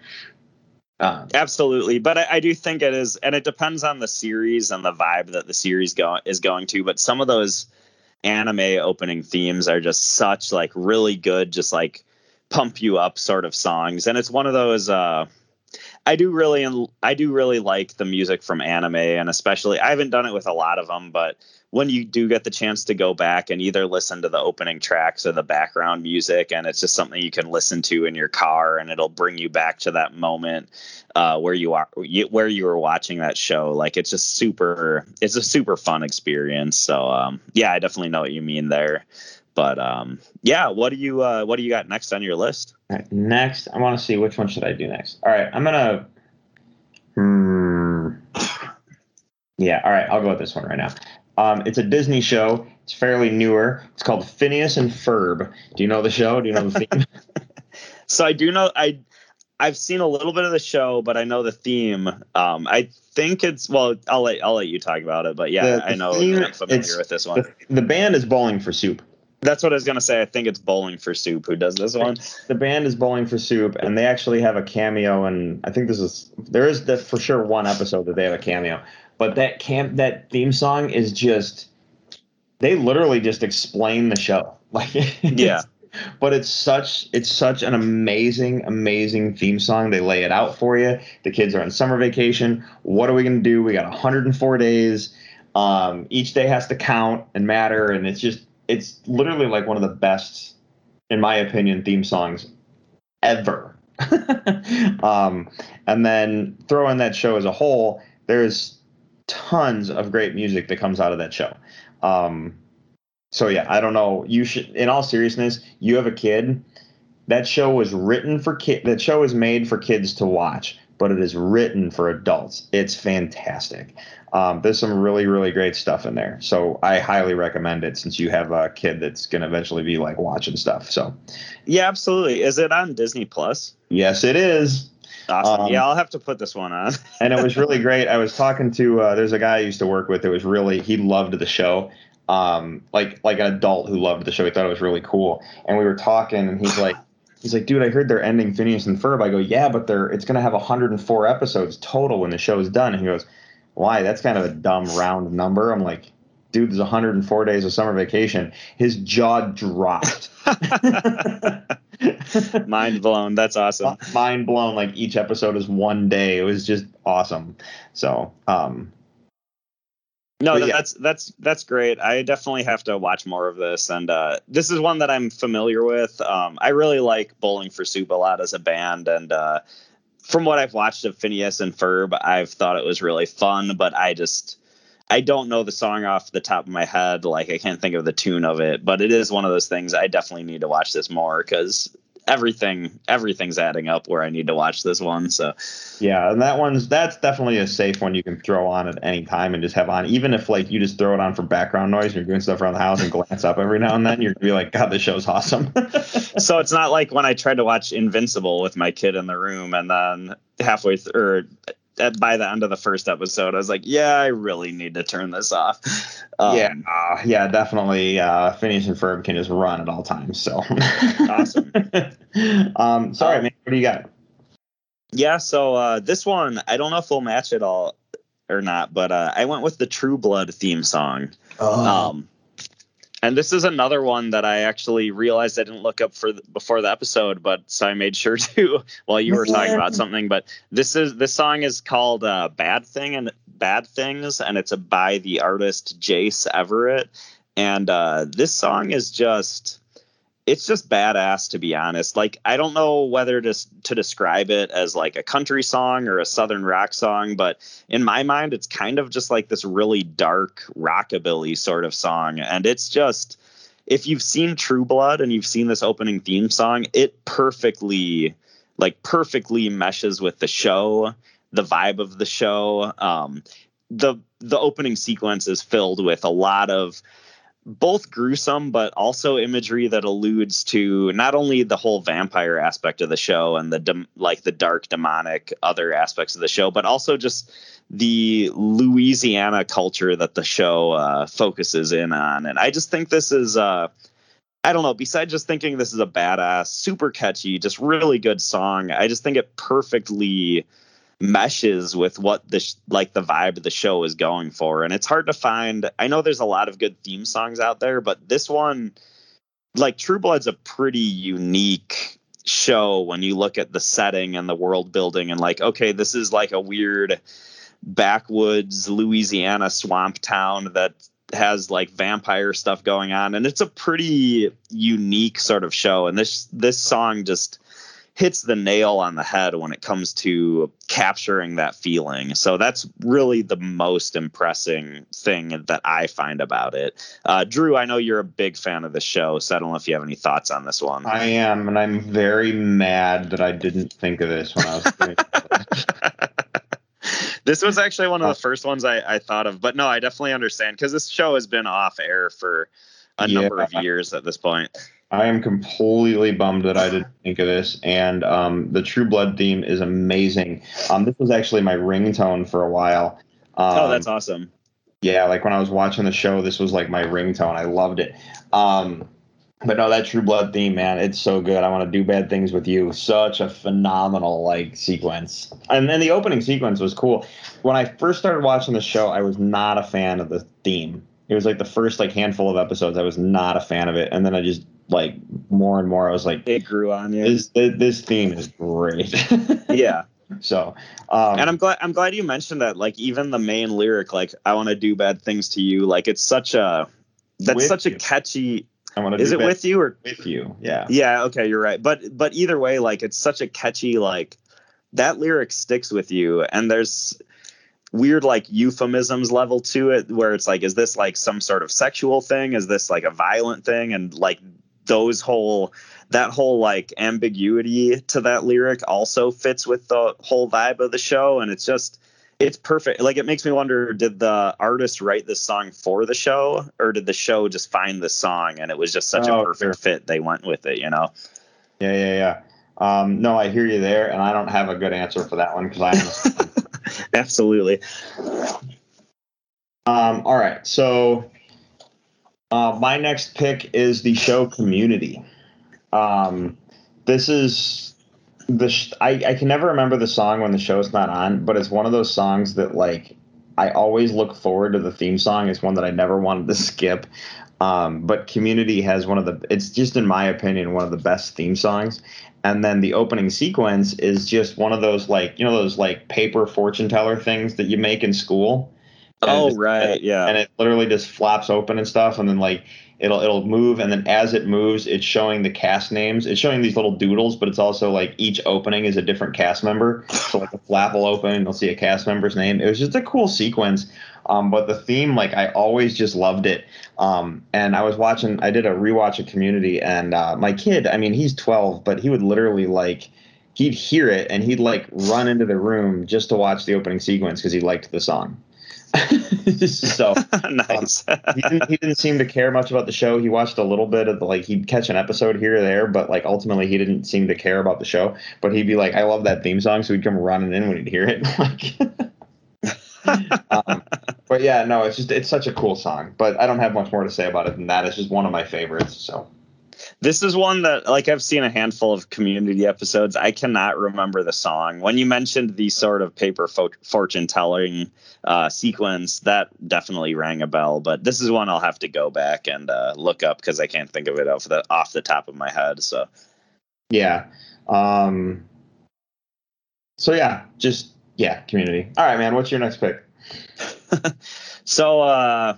Speaker 5: uh,
Speaker 6: Absolutely, but I, I do think it is, and it depends on the series and the vibe that the series go, is going to. But some of those anime opening themes are just such like really good, just like pump you up sort of songs, and it's one of those. uh I do really, I do really like the music from anime, and especially I haven't done it with a lot of them, but when you do get the chance to go back and either listen to the opening tracks or the background music, and it's just something you can listen to in your car, and it'll bring you back to that moment uh, where you are, where you were watching that show. Like it's just super, it's a super fun experience. So um, yeah, I definitely know what you mean there. But um, yeah, what do you uh, what do you got next on your list?
Speaker 5: next, I want to see which one should I do next. All right, I'm gonna. Hmm. Yeah, all right, I'll go with this one right now. Um, it's a Disney show. It's fairly newer. It's called Phineas and Ferb. Do you know the show? Do you know the theme?
Speaker 6: So I do know I I've seen a little bit of the show, but I know the theme. Um, I think it's well. I'll let I'll let you talk about it. But yeah,
Speaker 5: The- the
Speaker 6: I know
Speaker 5: theme,
Speaker 6: I'm familiar with this one.
Speaker 5: the, the band is Bowling for Soup.
Speaker 6: That's what I was gonna say. I think it's Bowling for Soup who does this one.
Speaker 5: The band is Bowling for Soup, and they actually have a cameo. And I think this is there is the, for sure one episode that they have a cameo. But that camp that theme song is just they literally just explain the show. Like
Speaker 6: Yeah.
Speaker 5: But it's such it's such an amazing amazing theme song. They lay it out for you. The kids are on summer vacation. What are we gonna do? We got 104 days. Um, each day has to count and matter, and it's just it's literally like one of the best, in my opinion, theme songs ever. um, and then throw in that show as a whole, there's tons of great music that comes out of that show. Um, so yeah, I don't know. You should, in all seriousness, you have a kid. That show was written for kid. That show is made for kids to watch, but it is written for adults. It's fantastic. Um, there's some really, really great stuff in there. So I highly recommend it since you have a kid that's going to eventually be like watching stuff. So
Speaker 6: Yeah, absolutely. Is it on Disney Plus?
Speaker 5: yes, it is.
Speaker 6: Awesome.
Speaker 5: Um,
Speaker 6: yeah, I'll have to put this one on.
Speaker 5: and it was really great. I was talking to uh, there's a guy I used to work with. It was really he loved the show, um, like like an adult who loved the show. He thought it was really cool. And we were talking, and he's like, he's like, dude, I heard they're ending Phineas and Ferb. I go, yeah, but they're it's gonna have 104 episodes total when the show's done. And he goes, why? That's kind of a dumb round number. I'm like. Dude, there's 104 days of summer vacation. His jaw dropped.
Speaker 6: Mind blown. That's awesome.
Speaker 5: mind blown like each episode is one day it was just awesome so um
Speaker 6: No,
Speaker 5: yeah.
Speaker 6: that's that's that's great. I definitely have to watch more of this, and uh, this is one that I'm familiar with. Um, I really like Bowling for Soup a lot as a band, and uh, from what I've watched of Phineas and Ferb, I've thought it was really fun. But I just I don't know the song off the top of my head. Like I can't think of the tune of it, but it is one of those things I definitely need to watch this more because everything everything's adding up where I need to watch this one. So
Speaker 5: yeah and that one's that's definitely a safe one you can throw on at any time and just have on even if like you just throw it on for background noise and you're doing stuff around the house and glance up every now and then you're gonna be like god this show's awesome
Speaker 6: so it's not like when I tried to watch Invincible with my kid in the room and then halfway through, or at, by the end of the first episode, I was like, yeah, I really need to turn this off. Um,
Speaker 5: yeah, uh, yeah, definitely. Uh, Phineas and Ferb can just run at all times. So
Speaker 6: Awesome.
Speaker 5: um, sorry, man. What do you got?
Speaker 6: Yeah, so uh, this one, I don't know if we'll match it all or not, but uh, I went with the True Blood theme song. Um, and this is another one that I actually realized I didn't look up for the, before the episode, but so I made sure to while you were talking about something. But this is this song is called uh, "Bad Thing" and "Bad Things," and it's a, by the artist Jace Everett. And uh, this song is just it's just badass to be honest. Like I don't know whether to to describe it as like a country song or a southern rock song, but in my mind it's kind of just like this really dark rockabilly sort of song and it's just if you've seen True Blood and you've seen this opening theme song, it perfectly like perfectly meshes with the show, the vibe of the show. Um the the opening sequence is filled with a lot of both gruesome but also imagery that alludes to not only the whole vampire aspect of the show and the dem- like the dark demonic other aspects of the show but also just the louisiana culture that the show uh, focuses in on. And i just think this is uh, i don't know besides just thinking this is a badass super catchy just really good song i just think it perfectly meshes with what the sh- like the vibe of the show is going for. And it's hard to find i know there's a lot of good theme songs out there but this one like true blood's a pretty unique show when you look at the setting and the world building and like okay this is like a weird backwoods louisiana swamp town that has like vampire stuff going on. And it's a pretty unique sort of show. And this this song just hits the nail on the head when it comes to capturing that feeling. So that's really the most impressing thing that I find about it. Uh, Drew, I know you're a big fan of the show, so I don't know if you have any thoughts on this one.
Speaker 5: I am, and I'm very mad that I didn't think of this when I was.
Speaker 6: this was actually one of the first ones I, I thought of, but no, I definitely understand because this show has been off air for a
Speaker 5: Yeah.
Speaker 6: number of years at this point.
Speaker 5: I am completely bummed that I didn't think of this. And um, the True Blood theme is amazing. Um, this was actually my ringtone for a while. Um,
Speaker 6: oh, that's awesome.
Speaker 5: yeah, like when I was watching the show, this was like my ringtone. I loved it. Um, but no, that True Blood theme, man, it's so good. I want to do bad things with you. Such a phenomenal like sequence, and then the opening sequence was cool. When I first started watching the show, I was not a fan of the theme. It was like the first like handful of episodes, I was not a fan of it, and then I just like more and more, I was like,
Speaker 6: It grew on you.
Speaker 5: this this theme is great.
Speaker 6: yeah.
Speaker 5: so, um,
Speaker 6: and I'm glad I'm glad you mentioned that. Like even the main lyric, like "I want to do bad things to you," like it's such a that's such
Speaker 5: you.
Speaker 6: a catchy.
Speaker 5: I want to
Speaker 6: Is
Speaker 5: do
Speaker 6: it with you or
Speaker 5: with you? Yeah.
Speaker 6: yeah? Okay, you're right. But but either way, like it's such a catchy like that lyric sticks with you, and there's weird like euphemisms level to it where it's like is this like some sort of sexual thing is this like a violent thing and like those whole that whole like ambiguity to that lyric also fits with the whole vibe of the show and it's just it's perfect like it makes me wonder did the artist write this song for the show or did the show just find the song and it was just such
Speaker 5: Oh,
Speaker 6: a perfect
Speaker 5: sure.
Speaker 6: fit they went with it you know
Speaker 5: Yeah, yeah, yeah. Um, no, I hear you there, and I don't have a good answer for that one because I'm.
Speaker 6: absolutely
Speaker 5: um, all right, so uh, my next pick is the show Community. Um, this is the sh- I, I can never remember the song when the show's not on, but it's one of those songs that like I always look forward to the theme song. It's one that I never wanted to skip. Um, but Community has one of the it's just in my opinion one of the best theme songs. And then the opening sequence is just one of those like you know those like paper fortune teller things that you make in school.
Speaker 6: Oh
Speaker 5: just-
Speaker 6: right yeah.
Speaker 5: and it literally just flops open and stuff and then like it'll it'll move and then as it moves it's showing the cast names. It's showing these little doodles but it's also like each opening is a different cast member. So like the flap will open and you'll see a cast member's name. It was just a cool sequence um, but the theme like i always just loved it. Um, and i was watching i did a rewatch of community and uh, my kid i mean he's 12 but he would literally like he'd hear it and he'd like run into the room just to watch the opening sequence because he liked the song so
Speaker 6: nice.
Speaker 5: he, didn't, he didn't seem to care much about the show. He watched a little bit of the, like he'd catch an episode here or there, but like ultimately he didn't seem to care about the show. But he'd be like, "I love that theme song," so he'd come running in when he'd hear it. like, um, but yeah, no, it's just it's such a cool song. But I don't have much more to say about it than that. It's just one of my favorites. So
Speaker 6: This is one that, like, I've seen a handful of community episodes. I cannot remember the song. When you mentioned the sort of paper fo- fortune telling uh, sequence, that definitely rang a bell. But this is one I'll have to go back and uh, look up because I can't think of it off the off the top of my head. So
Speaker 5: yeah, um, so yeah, just yeah, community. All right, man. What's your next pick?
Speaker 6: so uh,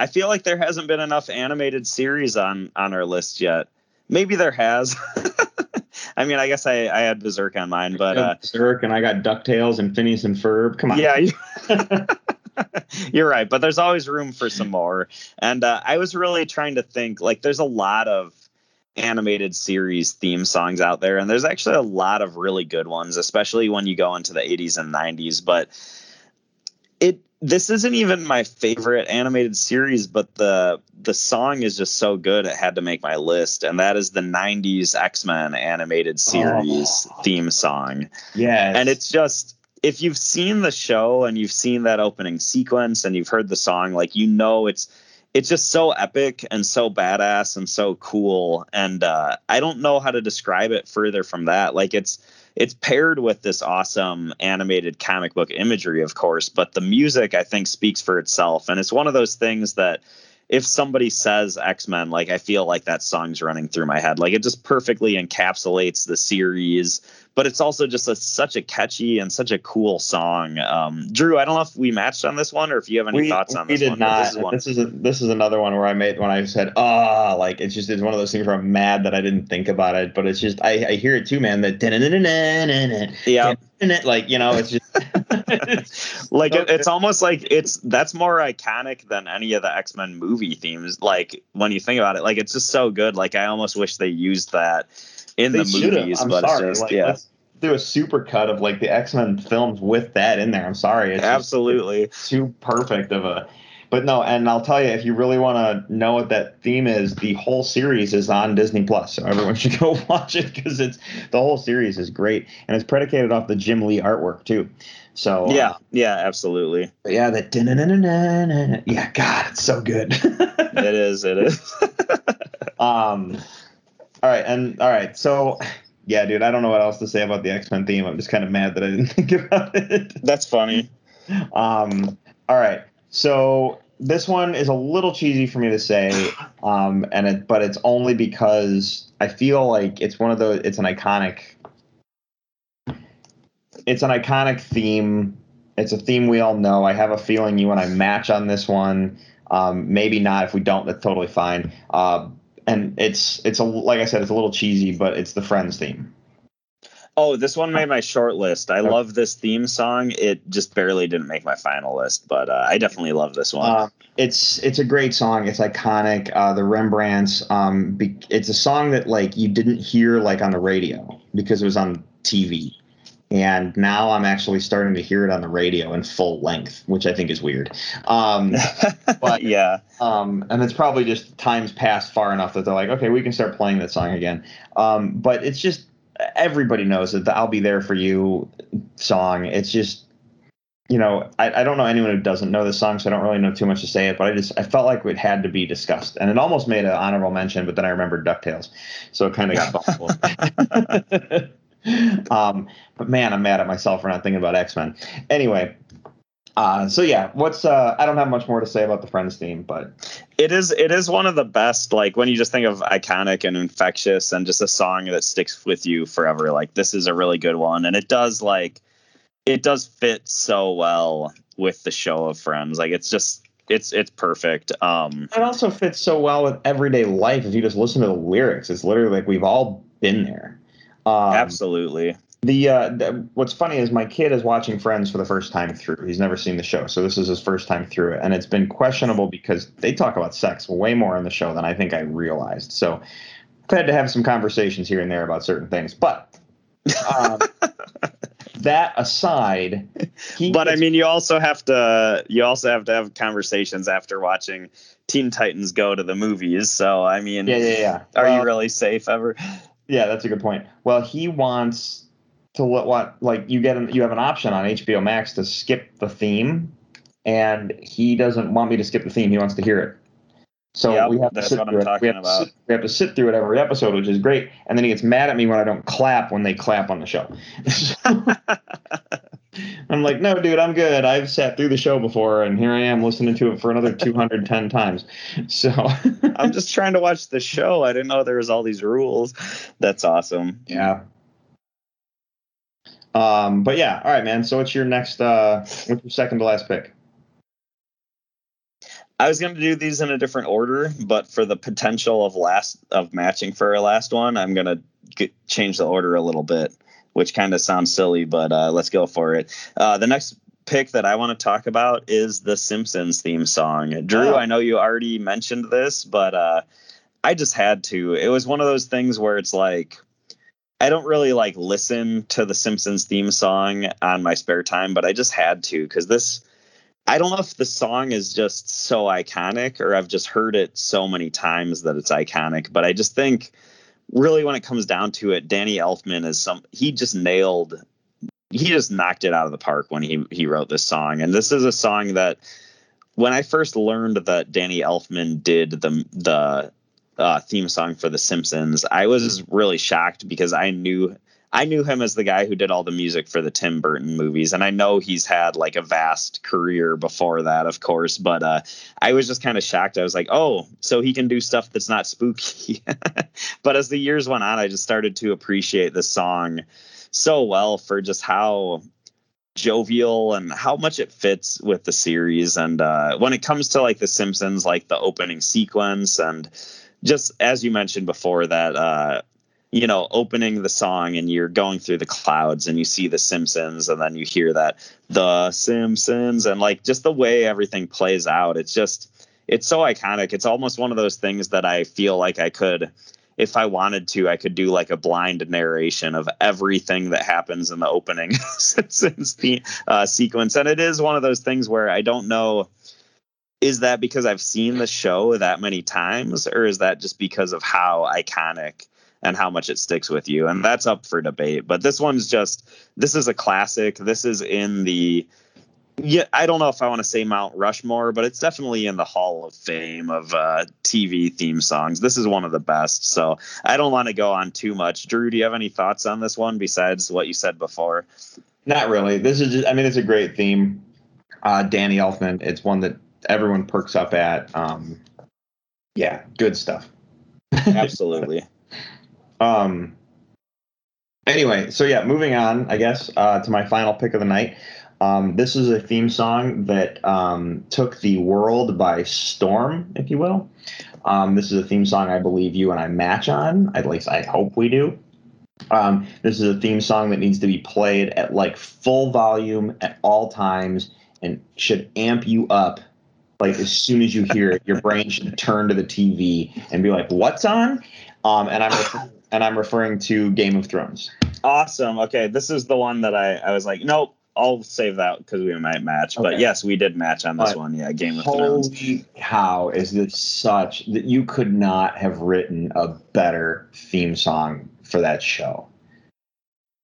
Speaker 6: I feel like there hasn't been enough animated series on on our list yet. Maybe there has. I mean, I guess I, I had Berserk on mine, but uh,
Speaker 5: Berserk and I got Ducktales and Phineas and Ferb. Come on.
Speaker 6: yeah, you- you're right. But there's always room for some more. And uh, I was really trying to think. Like, there's a lot of animated series theme songs out there, and there's actually a lot of really good ones, especially when you go into the 80s and 90s. But it this isn't even my favorite animated series, but the the song is just so good it had to make my list, and that is the '90s X Men animated oh. series theme song.
Speaker 5: yeah,
Speaker 6: And it's just if you've seen the show and you've seen that opening sequence and you've heard the song, like you know it's it's just so epic and so badass and so cool. And uh, I don't know how to describe it further from that. Like it's it's paired with this awesome animated comic book imagery, of course, but the music I think speaks for itself. And it's one of those things that if somebody says X-Men, like I feel like that song's running through my head. Like it just perfectly encapsulates the series, but it's also just a, such a catchy and such a cool song. Um, Drew, I don't know if we matched on this one or if you have any thoughts on
Speaker 5: we
Speaker 6: this
Speaker 5: did
Speaker 6: one.
Speaker 5: not.
Speaker 6: This is one.
Speaker 5: This is a, this is another one where I made when I said ah, like it's just it's one of those things where I'm mad that I didn't think about it, but it's just I, I hear it too, man. That
Speaker 6: Yeah.
Speaker 5: like you know, it's just
Speaker 6: like
Speaker 5: So
Speaker 6: it, it's almost like it's that's more iconic than any of the x-men movie themes like when you think about it like it's just so good like i almost wish they used that in
Speaker 5: they
Speaker 6: the movies
Speaker 5: I'm
Speaker 6: but
Speaker 5: sorry.
Speaker 6: it's just
Speaker 5: like,
Speaker 6: yeah
Speaker 5: let's do a super cut of like the X Men films with that in there. I'm sorry, it's
Speaker 6: absolutely
Speaker 5: too perfect of a. But no, and I'll tell you, if you really want to know what that theme is, the whole series is on Disney Plus, so everyone should go watch it because it's the whole series is great, and it's predicated off the Jim Lee artwork too. So uh,
Speaker 6: yeah yeah absolutely
Speaker 5: yeah, that da-na-na-na-na-na. yeah, God, it's so good.
Speaker 6: it is it is
Speaker 5: um, all right, and all right, so yeah, dude, I don't know what else to say about the X Men theme. I'm just kind of mad that I didn't think about it.
Speaker 6: that's funny
Speaker 5: Um, all right. So this one is a little cheesy for me to say, um, and it, but it's only because I feel like it's one of those. It's an iconic. It's an iconic theme. It's a theme we all know. I have a feeling you and I match on this one. Um, maybe not. If we don't, that's totally fine. Uh, and it's it's a like I said, it's a little cheesy, but it's the Friends theme.
Speaker 6: Oh this one made my short list i love this theme song it just barely didn't make my final list but uh, i definitely love this one
Speaker 5: Uh, it's it's a great song. It's iconic. Uh, the Rembrandts. Um, be, it's a song that like you didn't hear like on the radio because it was on TV, and now I'm actually starting to hear it on the radio in full length, which I think is weird. Um, but
Speaker 6: yeah
Speaker 5: um, and it's probably just times passed far enough that they're like, okay, we can start playing that song again. Um, but it's just everybody knows that the "I'll Be There for You" song. It's just you know, I, I don't know anyone who doesn't know this song, so I don't really know too much to say it. But I just I felt like it had to be discussed, and it almost made an honorable mention, but then I remembered Ducktales, so it kind of got bumped. um, but man, I'm mad at myself for not thinking about X Men. Anyway, uh, so yeah, what's uh, I don't have much more to say about the Friends theme, but.
Speaker 6: It is it is one of the best like when you just think of iconic and infectious and just a song that sticks with you forever like this is a really good one. And it does like it does fit so well with the show of friends. Like it's just it's it's perfect. Um
Speaker 5: it also fits so well with everyday life if you just listen to the lyrics. It's literally like we've all been there. Um,
Speaker 6: absolutely
Speaker 5: The, uh, the what's funny is my kid is watching Friends for the first time through. He's never seen the show, so this is his first time through it, and it's been questionable because they talk about sex way more in the show than I think I realized. So I've had to have some conversations here and there about certain things, but um, that aside,
Speaker 6: but I mean, you also have to you also have to have conversations after watching Teen Titans go to the movies. So I mean,
Speaker 5: yeah, yeah, yeah.
Speaker 6: are you really safe ever?
Speaker 5: Yeah, that's a good point. Well, he wants to let what like you get an, you have an option on HBO Max to skip the theme, and he doesn't want me to skip the theme. He wants to hear it. So
Speaker 6: Yep,
Speaker 5: we have to sit
Speaker 6: what I'm
Speaker 5: through it. we have. To sit, we have to sit through it every episode, which is great. And then he gets mad at me when I don't clap when they clap on the show. I'm like, no, dude, I'm good. I've sat through the show before, and here I am listening to it for another 210 times. So
Speaker 6: I'm just trying to watch the show. I didn't know there was all these rules. That's awesome.
Speaker 5: Yeah. Um, but yeah, all right, man. So what's your next uh what's your second to last pick?
Speaker 6: I was going to do these in a different order, but for the potential of last of matching for our last one, I'm going to get, change the order a little bit, which kind of sounds silly, but uh, let's go for it. Uh, the next pick that I want to talk about is the Simpsons theme song. Drew,
Speaker 5: Oh.
Speaker 6: I know you already mentioned this, but uh, I just had to. It was one of those things where it's like I don't really like listen to the Simpsons theme song on my spare time, but I just had to because this. I don't know if the song is just so iconic or I've just heard it so many times that it's iconic, but I just think really when it comes down to it, Danny Elfman is some he just nailed he just knocked it out of the park when he he wrote this song. And this is a song that when I first learned that Danny Elfman did the the uh, theme song for The Simpsons, I was really shocked because I knew I knew him as the guy who did all the music for the Tim Burton movies, and I know he's had like a vast career before that, of course. But uh, I was just kind of shocked. I was like, oh, so he can do stuff that's not spooky. but as the years went on, I just started to appreciate the song so well for just how jovial and how much it fits with the series. And uh, when it comes to like The Simpsons, like the opening sequence, and just as you mentioned before, that uh, you know, opening the song and you're going through the clouds and you see the Simpsons and then you hear that the Simpsons and like just the way everything plays out. It's just it's so iconic. It's almost one of those things that I feel like I could if I wanted to, I could do like a blind narration of everything that happens in the opening Simpsons uh, sequence. And it is one of those things where I don't know is that because I've seen the show that many times, or is that just because of how iconic and how much it sticks with you? And that's up for debate. But this one's just this is a classic. This is in the yeah, I don't know if I want to say Mount Rushmore, but it's definitely in the Hall of Fame of uh, TV theme songs. This is one of the best. So I don't want to go on too much. Drew, do you have any thoughts on this one besides what you said before?
Speaker 5: Not really. This is just I mean it's a great theme. Uh Danny Elfman, it's one that everyone perks up at. Um yeah, good stuff.
Speaker 6: Absolutely.
Speaker 5: Um. Anyway, so yeah, moving on, I guess, uh, to my final pick of the night. Um, this is a theme song that um, took the world by storm, if you will. Um, this is a theme song I believe you and I match on. At least I hope we do. Um, this is a theme song that needs to be played at like full volume at all times and should amp you up. Like as soon as you hear it, your brain should turn to the TV and be like, "What's on?" Um, and I'm refer- and I'm referring to Game of Thrones.
Speaker 6: Awesome. Okay, this is the one that I, I was like, nope, I'll save that because we might match. But yes, we did match on this
Speaker 5: But
Speaker 6: one. Yeah, Game of Thrones.
Speaker 5: Holy cow! Is this such that you could not have written a better theme song for that show?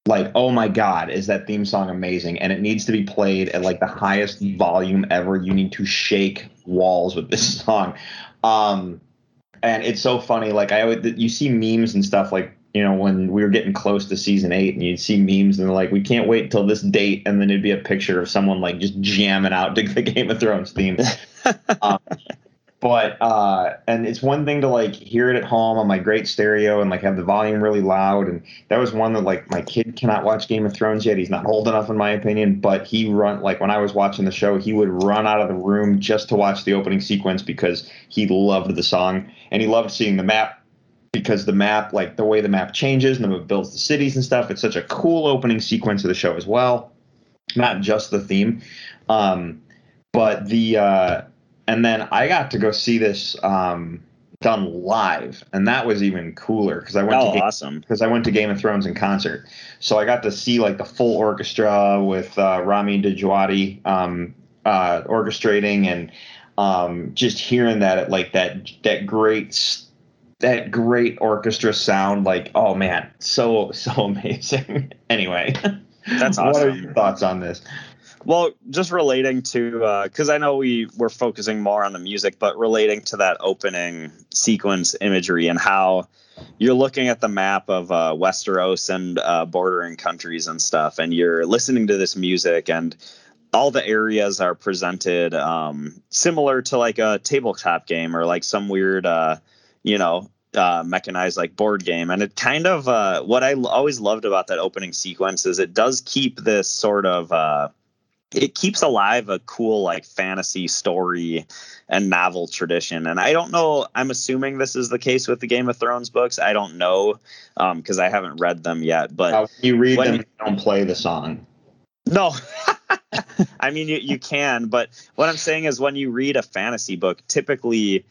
Speaker 5: Like, oh my god, is that theme song amazing? And it needs to be played at like the highest volume ever. You need to shake walls with this song. Um, and it's so funny. Like I always, you see memes and stuff like you know when we were getting close to season eight, and you'd see memes and like, we can't wait till this date, and then it'd be a picture of someone like just jamming out to the Game of Thrones theme. um, but uh, and it's one thing to like hear it at home on my great stereo and like have the volume really loud, and that was one that like my kid cannot watch Game of Thrones yet. He's not old enough, in my opinion. But he run like when I was watching the show, he would run out of the room just to watch the opening sequence because he loved the song and he loved seeing the map because the map, like the way the map changes and it builds the cities and stuff, it's such a cool opening sequence of the show as well. Not just the theme, um, but the uh, and then I got to go see this um, done live, and that was even cooler because I went
Speaker 6: Oh,
Speaker 5: to Game,
Speaker 6: awesome.
Speaker 5: because I went to Game of Thrones in concert, so I got to see like the full orchestra with uh, Rami Djawadi um, uh, orchestrating and um, just hearing that at like that that great that great orchestra sound like oh man so so amazing. Anyway
Speaker 6: That's
Speaker 5: what are your thoughts on this
Speaker 6: Well, just relating to because I know we were focusing more on the music, but relating to that opening sequence imagery and how you're looking at the map of uh, Westeros and uh, bordering countries and stuff, and you're listening to this music, and all the areas are presented um, similar to like a tabletop game or like some weird, uh, you know. Uh, mechanized like board game and it kind of uh, what I l- always loved about that opening sequence is it does keep this sort of uh, it keeps alive a cool like fantasy story and novel tradition. And i don't know i'm assuming this is the case with the game of thrones books. I don't know because i haven't read them yet but
Speaker 5: uh, you read
Speaker 6: when-
Speaker 5: them you don't play the song.
Speaker 6: No. I mean you, you can but what i'm saying is when you read a fantasy book typically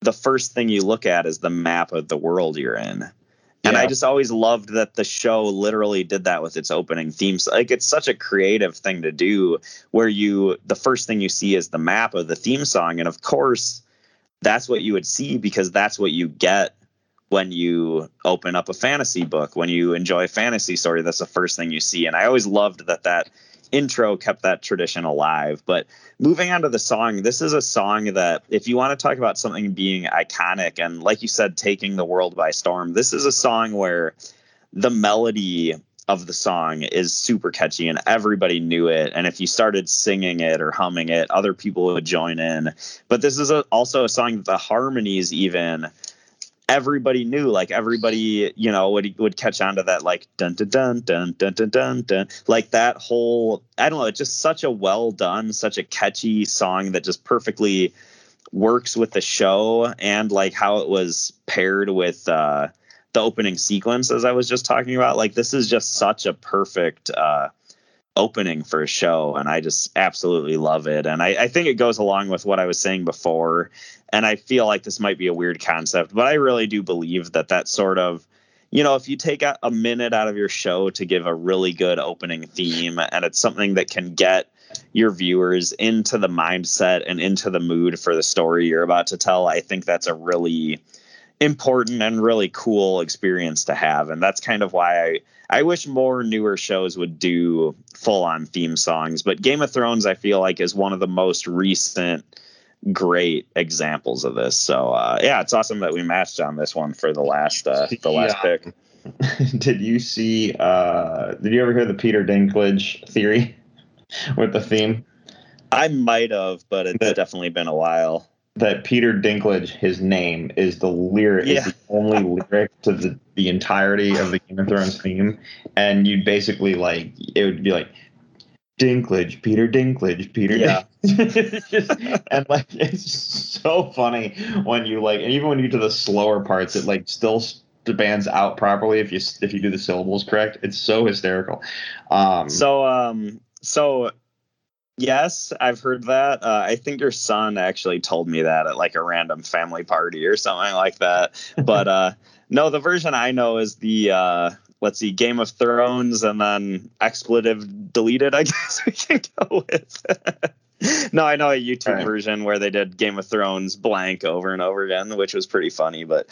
Speaker 6: the first thing you look at is the map of the world you're in and I just always loved that the show literally did that with its opening themes. Like it's such a creative thing to do where you the first thing you see is the map of the theme song. And of course, that's what you would see because that's what you get when you open up a fantasy book. When you enjoy a fantasy story, that's the first thing you see. And I always loved that that intro kept that tradition alive. But moving on to the song, this is a song that, if you want to talk about something being iconic and, like you said, taking the world by storm, this is a song where the melody of the song is super catchy and everybody knew it. And if you started singing it or humming it, other people would join in. But this is a, also a song that the harmonies, even everybody knew like everybody you know would would catch on to that like dun dun dun dun dun dun dun dun like that whole i don't know it's just such a well done such a catchy song that just perfectly works with the show and like how it was paired with uh the opening sequence as i was just talking about. Like this is just such a perfect uh opening for a show and i just absolutely love it. And I, I think it goes along with what i was saying before and I feel like this might be a weird concept, but I really do believe that that sort of, you know, if you take a, a minute out of your show to give a really good opening theme and it's something that can get your viewers into the mindset and into the mood for the story you're about to tell, I think that's a really important and really cool experience to have. And that's kind of why I, I wish more newer shows would do full on theme songs. But Game of Thrones, I feel like, is one of the most recent great examples of this. So uh, yeah, it's awesome that we matched on this one for the last uh, the last
Speaker 5: Yeah.
Speaker 6: pick.
Speaker 5: did you see uh did you ever hear the peter dinklage theory with the theme
Speaker 6: I might have, but it's definitely been a while.
Speaker 5: That peter dinklage his name is the lyric
Speaker 6: Yeah.
Speaker 5: is the only lyric to the, the entirety of the game of thrones theme and you'd basically like it would be like dinklage peter dinklage peter
Speaker 6: Yeah.
Speaker 5: Dinklage. Just- and like it's so funny when you like and even when you get to the slower parts it like still bands out properly if you if you do the syllables correct it's so hysterical um
Speaker 6: So um so yes, I've heard that. Uh, I think your son actually told me that at like a random family party or something like that. But uh no, the version I know is the uh let's see, Game of Thrones and then expletive deleted, I guess we can go with. no, I know a YouTube
Speaker 5: Right.
Speaker 6: version where they did Game of Thrones blank over and over again, which was pretty funny, but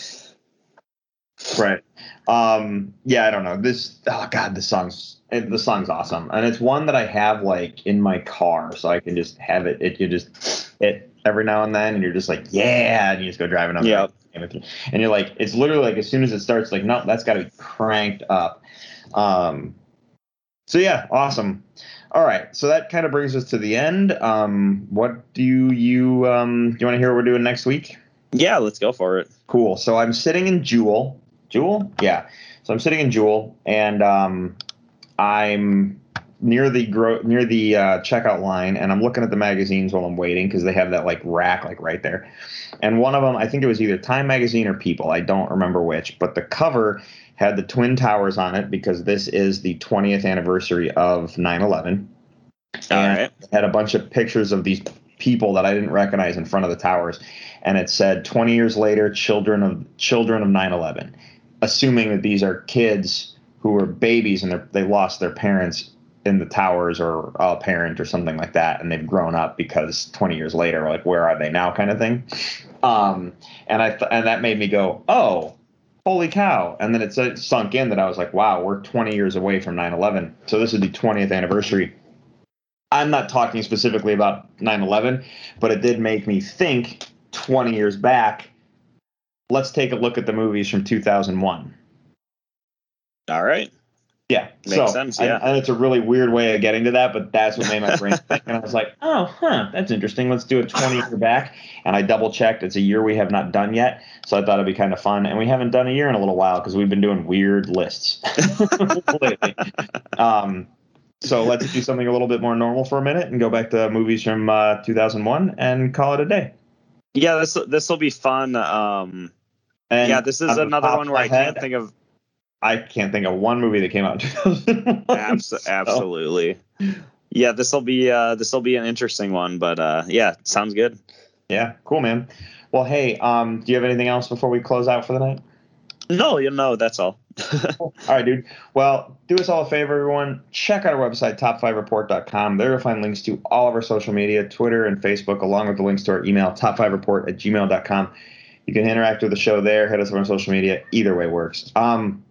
Speaker 5: Right. Um, yeah, I don't know. This oh god, this song's it, the song's awesome. And it's one that I have like in my car so I can just have it it you just it every now and then and you're just like, yeah, and you just go driving up.
Speaker 6: Yep.
Speaker 5: And you're like, it's literally like as soon as it starts, like, no, that's gotta be cranked up. Um so yeah, awesome. All right, so that kind of brings us to the end. Um, what do you um, do? You want to hear what we're doing next week?
Speaker 6: yeah, let's go for it.
Speaker 5: Cool. So I'm sitting in Jewel. Jewel? Yeah. So I'm sitting in Jewel, and um, I'm near the gro- near the uh, checkout line, and I'm looking at the magazines while I'm waiting because they have that like rack like right there. And one of them, I think it was either Time Magazine or People. I don't remember which, but the cover had the twin towers on it because this is the 20th anniversary of 9/11
Speaker 6: All
Speaker 5: and
Speaker 6: right.
Speaker 5: it had a bunch of pictures of these people that I didn't recognize in front of the towers, and it said 20 years later, children of children of 9/11, assuming that these are kids who were babies and they're- lost their parents in the towers or a parent or something like that, and they've grown up because 20 years later, like where are they now, kind of thing. Um, and I th- and that made me go, oh, holy cow! And then it sunk in that I was like, wow, we're 20 years away from 9/11, so this is the 20th anniversary. I'm not talking specifically about 9/11, but it did make me think 20 years back. Let's take a look at the movies from 2001.
Speaker 6: All right.
Speaker 5: Yeah,
Speaker 6: Makes
Speaker 5: so,
Speaker 6: sense,
Speaker 5: I-
Speaker 6: yeah.
Speaker 5: and it's a really weird way of getting to that, but that's what made my brain think. And I was like, oh, huh, that's interesting. Let's do a 20 year back. And I double checked. It's a year we have not done yet. So I thought it'd be kind of fun. And we haven't done a year in a little while because we've been doing weird lists lately. Um, so let's do something a little bit more normal for a minute and go back to movies from uh, 2001 and call it a day.
Speaker 6: Yeah, this this will be fun. Um,
Speaker 5: And
Speaker 6: yeah, this is another one where I can't think of.
Speaker 5: I can't think of one movie that came out in
Speaker 6: Abs-
Speaker 5: So-
Speaker 6: absolutely. Yeah, this will be uh, this will be an interesting one, but uh, yeah, sounds good.
Speaker 5: Yeah, cool, man. Well, hey, um, do you have anything else before we close out for the night?
Speaker 6: No, you know that's all.
Speaker 5: All right, dude. Well, do us all a favor, everyone. Check out our website, top5report.com. There you'll find links to all of our social media, Twitter and Facebook, along with the links to our email, top5report at gmail.com. You can interact with the show there, hit us up on social media. Either way works. Um,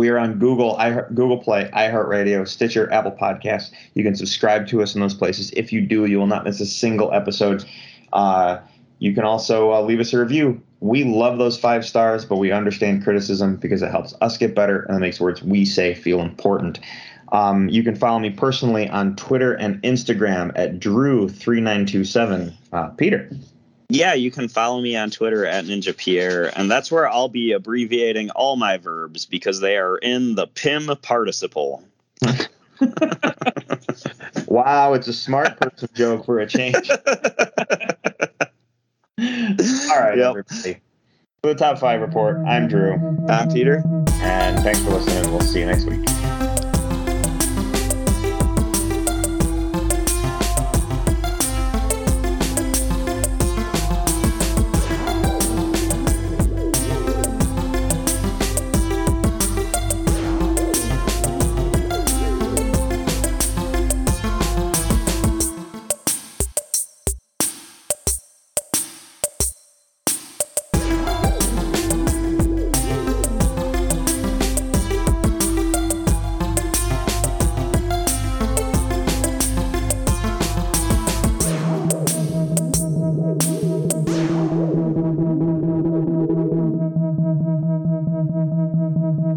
Speaker 5: we are on Google, iHeart, Google Play, iHeartRadio, Stitcher, Apple Podcasts. You can subscribe to us in those places. If you do, you will not miss a single episode. Uh, you can also uh, leave us a review. We love those five stars, but we understand criticism because it helps us get better and it makes words we say feel important. Um, you can follow me personally on Twitter and Instagram at Drew3927. Uh, Peter.
Speaker 6: Yeah, you can follow me on Twitter at Ninja Pierre, and that's where I'll be abbreviating all my verbs because they are in the PIM participle.
Speaker 5: Wow, it's a smart person joke for a change. All right,
Speaker 6: Yep.
Speaker 5: everybody. For the top five report, I'm Drew,
Speaker 6: I'm Peter.
Speaker 5: and thanks for listening. We'll see you next week.